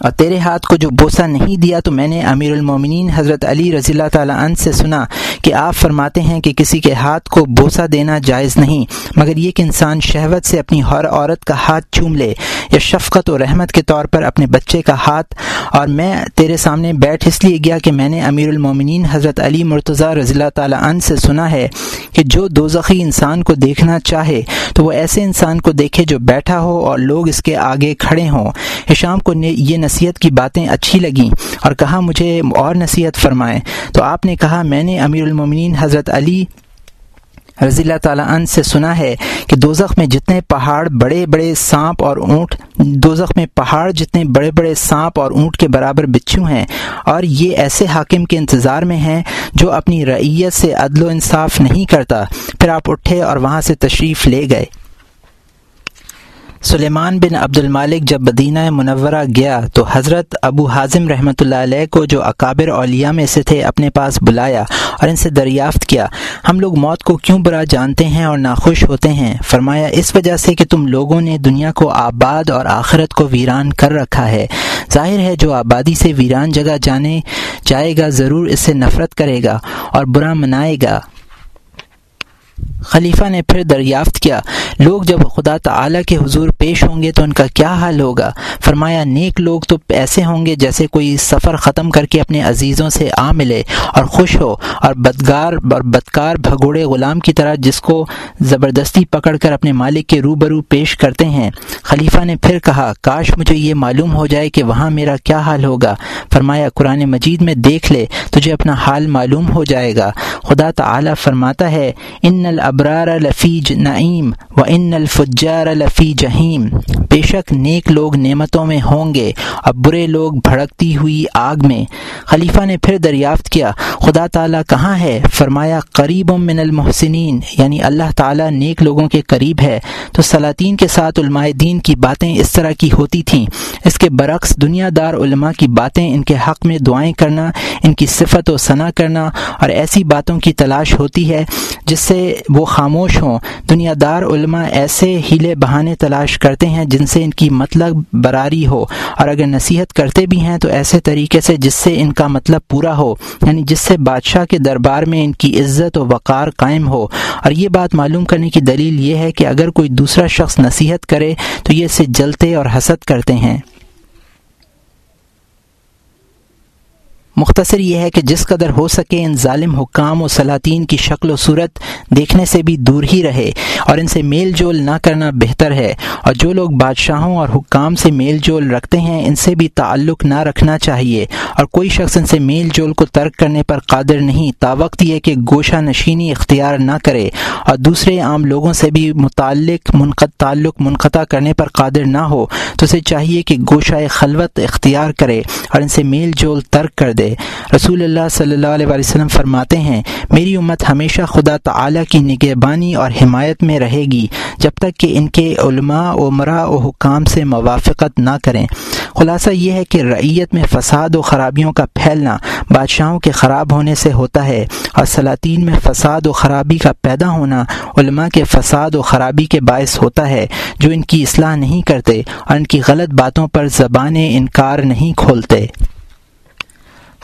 اور تیرے ہاتھ کو جو بوسا نہیں دیا تو میں نے امیر المومنین حضرت علی رضی اللہ تعالیٰ عنہ سے سنا کہ آپ فرماتے ہیں کہ کسی کے ہاتھ کو بوسا دینا جائز نہیں، مگر یہ کہ انسان شہوت سے اپنی ہر عورت کا ہاتھ چوم لے یا شفقت و رحمت کے طور پر اپنے بچے کا ہاتھ۔ اور میں تیرے سامنے بیٹھ اس لیے گیا کہ میں نے امیر المومنین حضرت علی مرتضیٰ رضی اللہ تعالیٰ عنہ سے سنا ہے کہ جو دو انسان کو دیکھنا چاہے تو وہ ایسے انسان کو دیکھے جو بیٹھا ہو اور لوگ اس کے آگے کھڑے ہوں۔ شام کو یہ نصیحت کی باتیں اچھی لگیں اور کہا مجھے اور نصیحت فرمائیں۔ تو آپ نے کہا، میں نے امیر المومنین حضرت علی رضی اللہ تعالیٰ عنہ سے سنا ہے کہ دوزخ میں جتنے پہاڑ بڑے بڑے سانپ اور اونٹ، دوزخ میں پہاڑ جتنے بڑے بڑے سانپ اور اونٹ کے برابر بچھو ہیں اور یہ ایسے حاکم کے انتظار میں ہیں جو اپنی رعیت سے عدل و انصاف نہیں کرتا۔ پھر آپ اٹھے اور وہاں سے تشریف لے گئے۔ سلیمان بن عبد المالک جب مدینہ منورہ گیا تو حضرت ابو حازم رحمۃ اللہ علیہ کو جو اکابر اولیاء میں سے تھے اپنے پاس بلایا اور ان سے دریافت کیا، ہم لوگ موت کو کیوں برا جانتے ہیں اور ناخوش ہوتے ہیں؟ فرمایا، اس وجہ سے کہ تم لوگوں نے دنیا کو آباد اور آخرت کو ویران کر رکھا ہے۔ ظاہر ہے، جو آبادی سے ویران جگہ جانے جائے گا، ضرور اس سے نفرت کرے گا اور برا منائے گا۔ خلیفہ نے پھر دریافت کیا۔ لوگ جب خدا تعالی کے حضور پیش ہوں گے تو ان کا کیا حال ہوگا؟ فرمایا، نیک لوگ تو ایسے ہوں گے جیسے کوئی سفر ختم کر کے اپنے عزیزوں سے آ ملے اور خوش ہو اور بدگار، اور بدکار بھگوڑے غلام کی طرح جس کو زبردستی پکڑ کر اپنے مالک کے روبرو پیش کرتے ہیں۔ خلیفہ نے پھر کہا، کاش مجھے یہ معلوم ہو جائے کہ وہاں میرا کیا حال ہوگا۔ فرمایا، قرآن مجید میں دیکھ لے، تجھے اپنا حال معلوم ہو جائے گا۔ خدا تعالی فرماتا ہے، ان الابرار لفیج نعیم و ان الفجار لفی جہیم بے شک نیک لوگ نعمتوں میں ہوں گے اور برے لوگ بھڑکتی ہوئی آگ میں۔ خلیفہ نے پھر دریافت کیا، خدا تعالیٰ کہاں ہے؟ فرمایا، قریب من المحسنین یعنی اللہ تعالیٰ نیک لوگوں کے قریب ہے۔ تو سلاطین کے ساتھ علماء دین کی باتیں اس طرح کی ہوتی تھیں۔ اس کے برعکس دنیا دار علماء کی باتیں، ان کے حق میں دعائیں کرنا، ان کی صفت و ثنا کرنا اور ایسی باتوں کی تلاش ہوتی ہے جس سے وہ خاموش ہوں۔ دنیا دار علماء ایسے ہیلے بہانے تلاش کرتے ہیں جن سے ان کی مطلب براری ہو۔ اور اگر نصیحت کرتے بھی ہیں تو ایسے طریقے سے جس سے ان کا مطلب پورا ہو یعنی جس سے بادشاہ کے دربار میں ان کی عزت و وقار قائم ہو۔ اور یہ بات معلوم کرنے کی دلیل یہ ہے کہ اگر کوئی دوسرا شخص نصیحت کرے تو یہ اسے جلتے اور حسد کرتے ہیں۔ مختصر یہ ہے کہ جس قدر ہو سکے ان ظالم حکام و سلاطین کی شکل و صورت دیکھنے سے بھی دور ہی رہے اور ان سے میل جول نہ کرنا بہتر ہے اور جو لوگ بادشاہوں اور حکام سے میل جول رکھتے ہیں ان سے بھی تعلق نہ رکھنا چاہیے اور کوئی شخص ان سے میل جول کو ترک کرنے پر قادر نہیں تا وقت یہ کہ گوشہ نشینی اختیار نہ کرے اور دوسرے عام لوگوں سے بھی متعلق منقط تعلق منقطع کرنے پر قادر نہ ہو تو اسے چاہیے کہ گوشہ خلوت اختیار کرے اور ان سے میل جول ترک کر دے۔ دے رسول اللہ صلی اللہ علیہ وسلم فرماتے ہیں، میری امت ہمیشہ خدا تعالی کی نگہبانی اور حمایت میں رہے گی، جب تک کہ ان کے علماء عمرہ و حکام سے موافقت نہ کریں۔ خلاصہ یہ ہے کہ رعیت میں فساد و خرابیوں کا پھیلنا بادشاہوں کے خراب ہونے سے ہوتا ہے اور سلاطین میں فساد و خرابی کا پیدا ہونا علماء کے فساد و خرابی کے باعث ہوتا ہے، جو ان کی اصلاح نہیں کرتے اور ان کی غلط باتوں پر زبانیں انکار نہیں کھولتے۔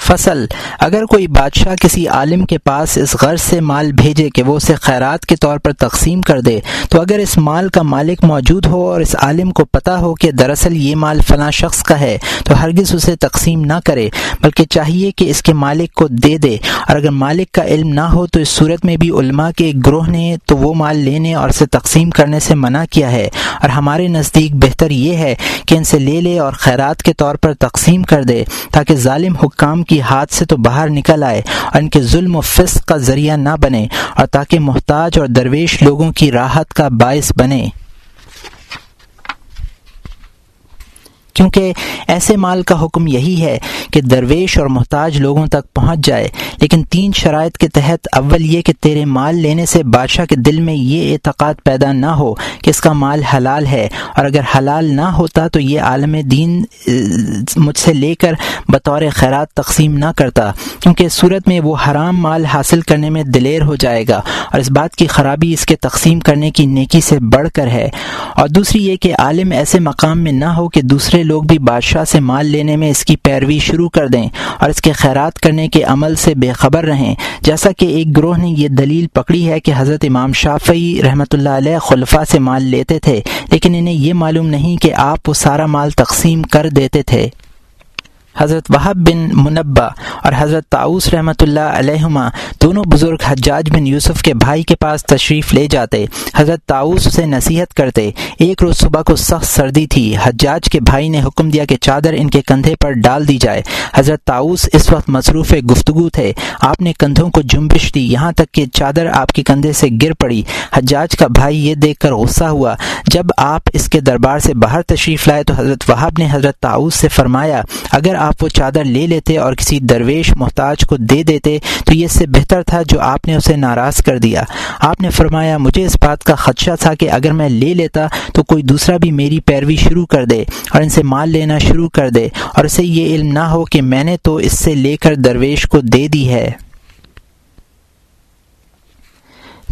فصل۔ اگر کوئی بادشاہ کسی عالم کے پاس اس غرض سے مال بھیجے کہ وہ اسے خیرات کے طور پر تقسیم کر دے، تو اگر اس مال کا مالک موجود ہو اور اس عالم کو پتہ ہو کہ دراصل یہ مال فلاں شخص کا ہے، تو ہرگز اسے تقسیم نہ کرے، بلکہ چاہیے کہ اس کے مالک کو دے دے۔ اور اگر مالک کا علم نہ ہو تو اس صورت میں بھی علماء کے گروہ نے تو وہ مال لینے اور اسے تقسیم کرنے سے منع کیا ہے۔ اور ہمارے نزدیک بہتر یہ ہے کہ ان سے لے لے اور خیرات کے طور پر تقسیم کر دے، تاکہ ظالم حکام کی ہاتھ سے تو باہر نکل آئے اور ان کے ظلم و فسق کا ذریعہ نہ بنے اور تاکہ محتاج اور درویش لوگوں کی راحت کا باعث بنے۔ کیونکہ ایسے مال کا حکم یہی ہے کہ درویش اور محتاج لوگوں تک پہنچ جائے، لیکن تین شرائط کے تحت اول یہ کہ تیرے مال لینے سے بادشاہ کے دل میں یہ اعتقاد پیدا نہ ہو کہ اس کا مال حلال ہے، اور اگر حلال نہ ہوتا تو یہ عالم دین مجھ سے لے کر بطور خیرات تقسیم نہ کرتا، کیونکہ اس صورت میں وہ حرام مال حاصل کرنے میں دلیر ہو جائے گا، اور اس بات کی خرابی اس کے تقسیم کرنے کی نیکی سے بڑھ کر ہے۔ اور دوسری یہ کہ عالم ایسے مقام میں نہ ہو کہ دوسرے لوگ بھی بادشاہ سے مال لینے میں اس کی پیروی شروع کر دیں اور اس کے خیرات کرنے کے عمل سے بے خبر رہیں۔ جیسا کہ ایک گروہ نے یہ دلیل پکڑی ہے کہ حضرت امام شافعی رحمۃ اللہ علیہ خلفہ سے مال لیتے تھے، لیکن انہیں یہ معلوم نہیں کہ آپ وہ سارا مال تقسیم کر دیتے تھے۔ حضرت وحب بن منبع اور حضرت تاؤس رحمۃ اللہ علیہما دونوں بزرگ حجاج بن یوسف کے بھائی کے پاس تشریف لے جاتے۔ حضرت تاؤس اسے نصیحت کرتے۔ ایک روز صبح کو سخت سردی تھی۔ حجاج کے بھائی نے حکم دیا کہ چادر ان کے کندھے پر ڈال دی جائے۔ حضرت تاؤس اس وقت مصروف گفتگو تھے۔ آپ نے کندھوں کو جنبش دی۔ یہاں تک کہ چادر آپ کے کندھے سے گر پڑی۔ حجاج کا بھائی یہ دیکھ کر غصہ ہوا۔ جب آپ اس کے دربار سے باہر تشریف لائے تو حضرت وہاب نے حضرت تاؤس سے فرمایا، اگر آپ وہ چادر لے لیتے اور کسی درویش محتاج کو دے دیتے، تو یہ اس سے بہتر تھا جو آپ نے اسے ناراض کر دیا۔ آپ نے فرمایا، مجھے اس بات کا خدشہ تھا کہ اگر میں لے لیتا تو کوئی دوسرا بھی میری پیروی شروع کر دے اور ان سے مال لینا شروع کر دے اور اسے یہ علم نہ ہو کہ میں نے تو اس سے لے کر درویش کو دے دی ہے۔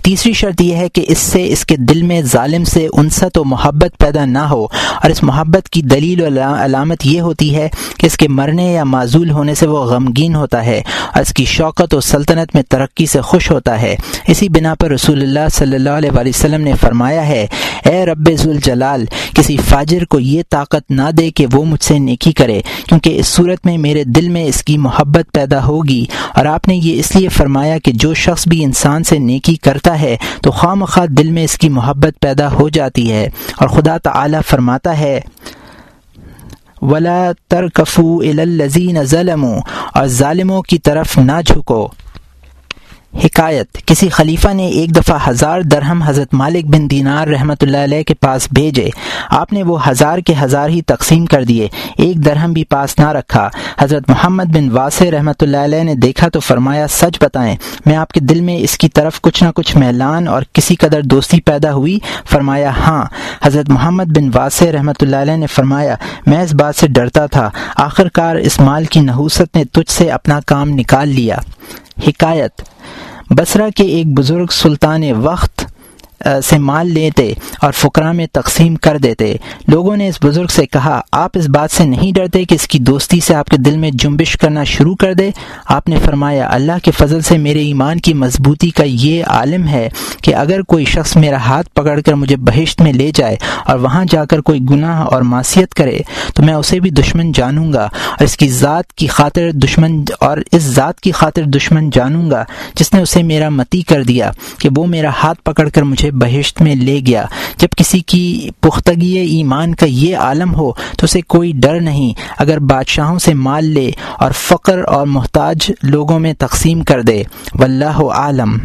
تیسری شرط یہ ہے کہ اس سے، اس کے دل میں ظالم سے انست و محبت پیدا نہ ہو۔ اور اس محبت کی دلیل و علامت یہ ہوتی ہے کہ اس کے مرنے یا معذول ہونے سے وہ غمگین ہوتا ہے اور اس کی شوقت و سلطنت میں ترقی سے خوش ہوتا ہے۔ اسی بنا پر رسول اللہ صلی اللہ علیہ وسلم نے فرمایا ہے، اے رب ذوالجلال، کسی فاجر کو یہ طاقت نہ دے کہ وہ مجھ سے نیکی کرے، کیونکہ اس صورت میں میرے دل میں اس کی محبت پیدا ہوگی۔ اور آپ نے یہ اس لیے فرمایا کہ جو شخص بھی انسان سے نیکی کرتا ہے تو خواہ مخواہ دل میں اس کی محبت پیدا ہو جاتی ہے اور خدا تعالی فرماتا ہے، ولا ترکفو الزین ظلم اور ظالموں کی طرف نہ جھکو۔ حکایت۔ کسی خلیفہ نے ایک دفعہ ہزار درہم حضرت مالک بن دینار رحمۃ اللہ علیہ کے پاس بھیجے۔ آپ نے وہ ہزار کے ہزار ہی تقسیم کر دیے۔ ایک درہم بھی پاس نہ رکھا۔ حضرت محمد بن واسع رحمۃ اللہ علیہ نے دیکھا تو فرمایا، سچ بتائیں، میں آپ کے دل میں اس کی طرف کچھ نہ کچھ میلان اور کسی قدر دوستی پیدا ہوئی؟ فرمایا ہاں۔ حضرت محمد بن واسع رحمۃ اللہ علیہ نے فرمایا، میں اس بات سے ڈرتا تھا۔ آخر کار اس مال کی نحوست نے تجھ سے اپنا کام نکال لیا۔ حکایت۔ بصرہ کے ایک بزرگ سلطان وقت سے مال لیتے اور فقرا میں تقسیم کر دیتے۔ لوگوں نے اس بزرگ سے کہا، آپ اس بات سے نہیں ڈرتے کہ اس کی دوستی سے آپ کے دل میں جنبش کرنا شروع کر دے۔ آپ نے فرمایا، اللہ کے فضل سے میرے ایمان کی مضبوطی کا یہ عالم ہے کہ اگر کوئی شخص میرا ہاتھ پکڑ کر مجھے بہشت میں لے جائے اور وہاں جا کر کوئی گناہ اور معصیت کرے، تو میں اسے بھی دشمن جانوں گا۔ اور اس کی ذات کی خاطر دشمن، اور اس ذات کی خاطر دشمن جانوں گا جس نے اسے میرا متی کر دیا کہ وہ میرا ہاتھ پکڑ کر مجھے مجھے بہشت میں لے گیا۔ جب کسی کی پختگی ایمان کا یہ عالم ہو تو اسے کوئی ڈر نہیں۔ اگر بادشاہوں سے مال لے اور فقر اور محتاج لوگوں میں تقسیم کر دے، واللہ عالم۔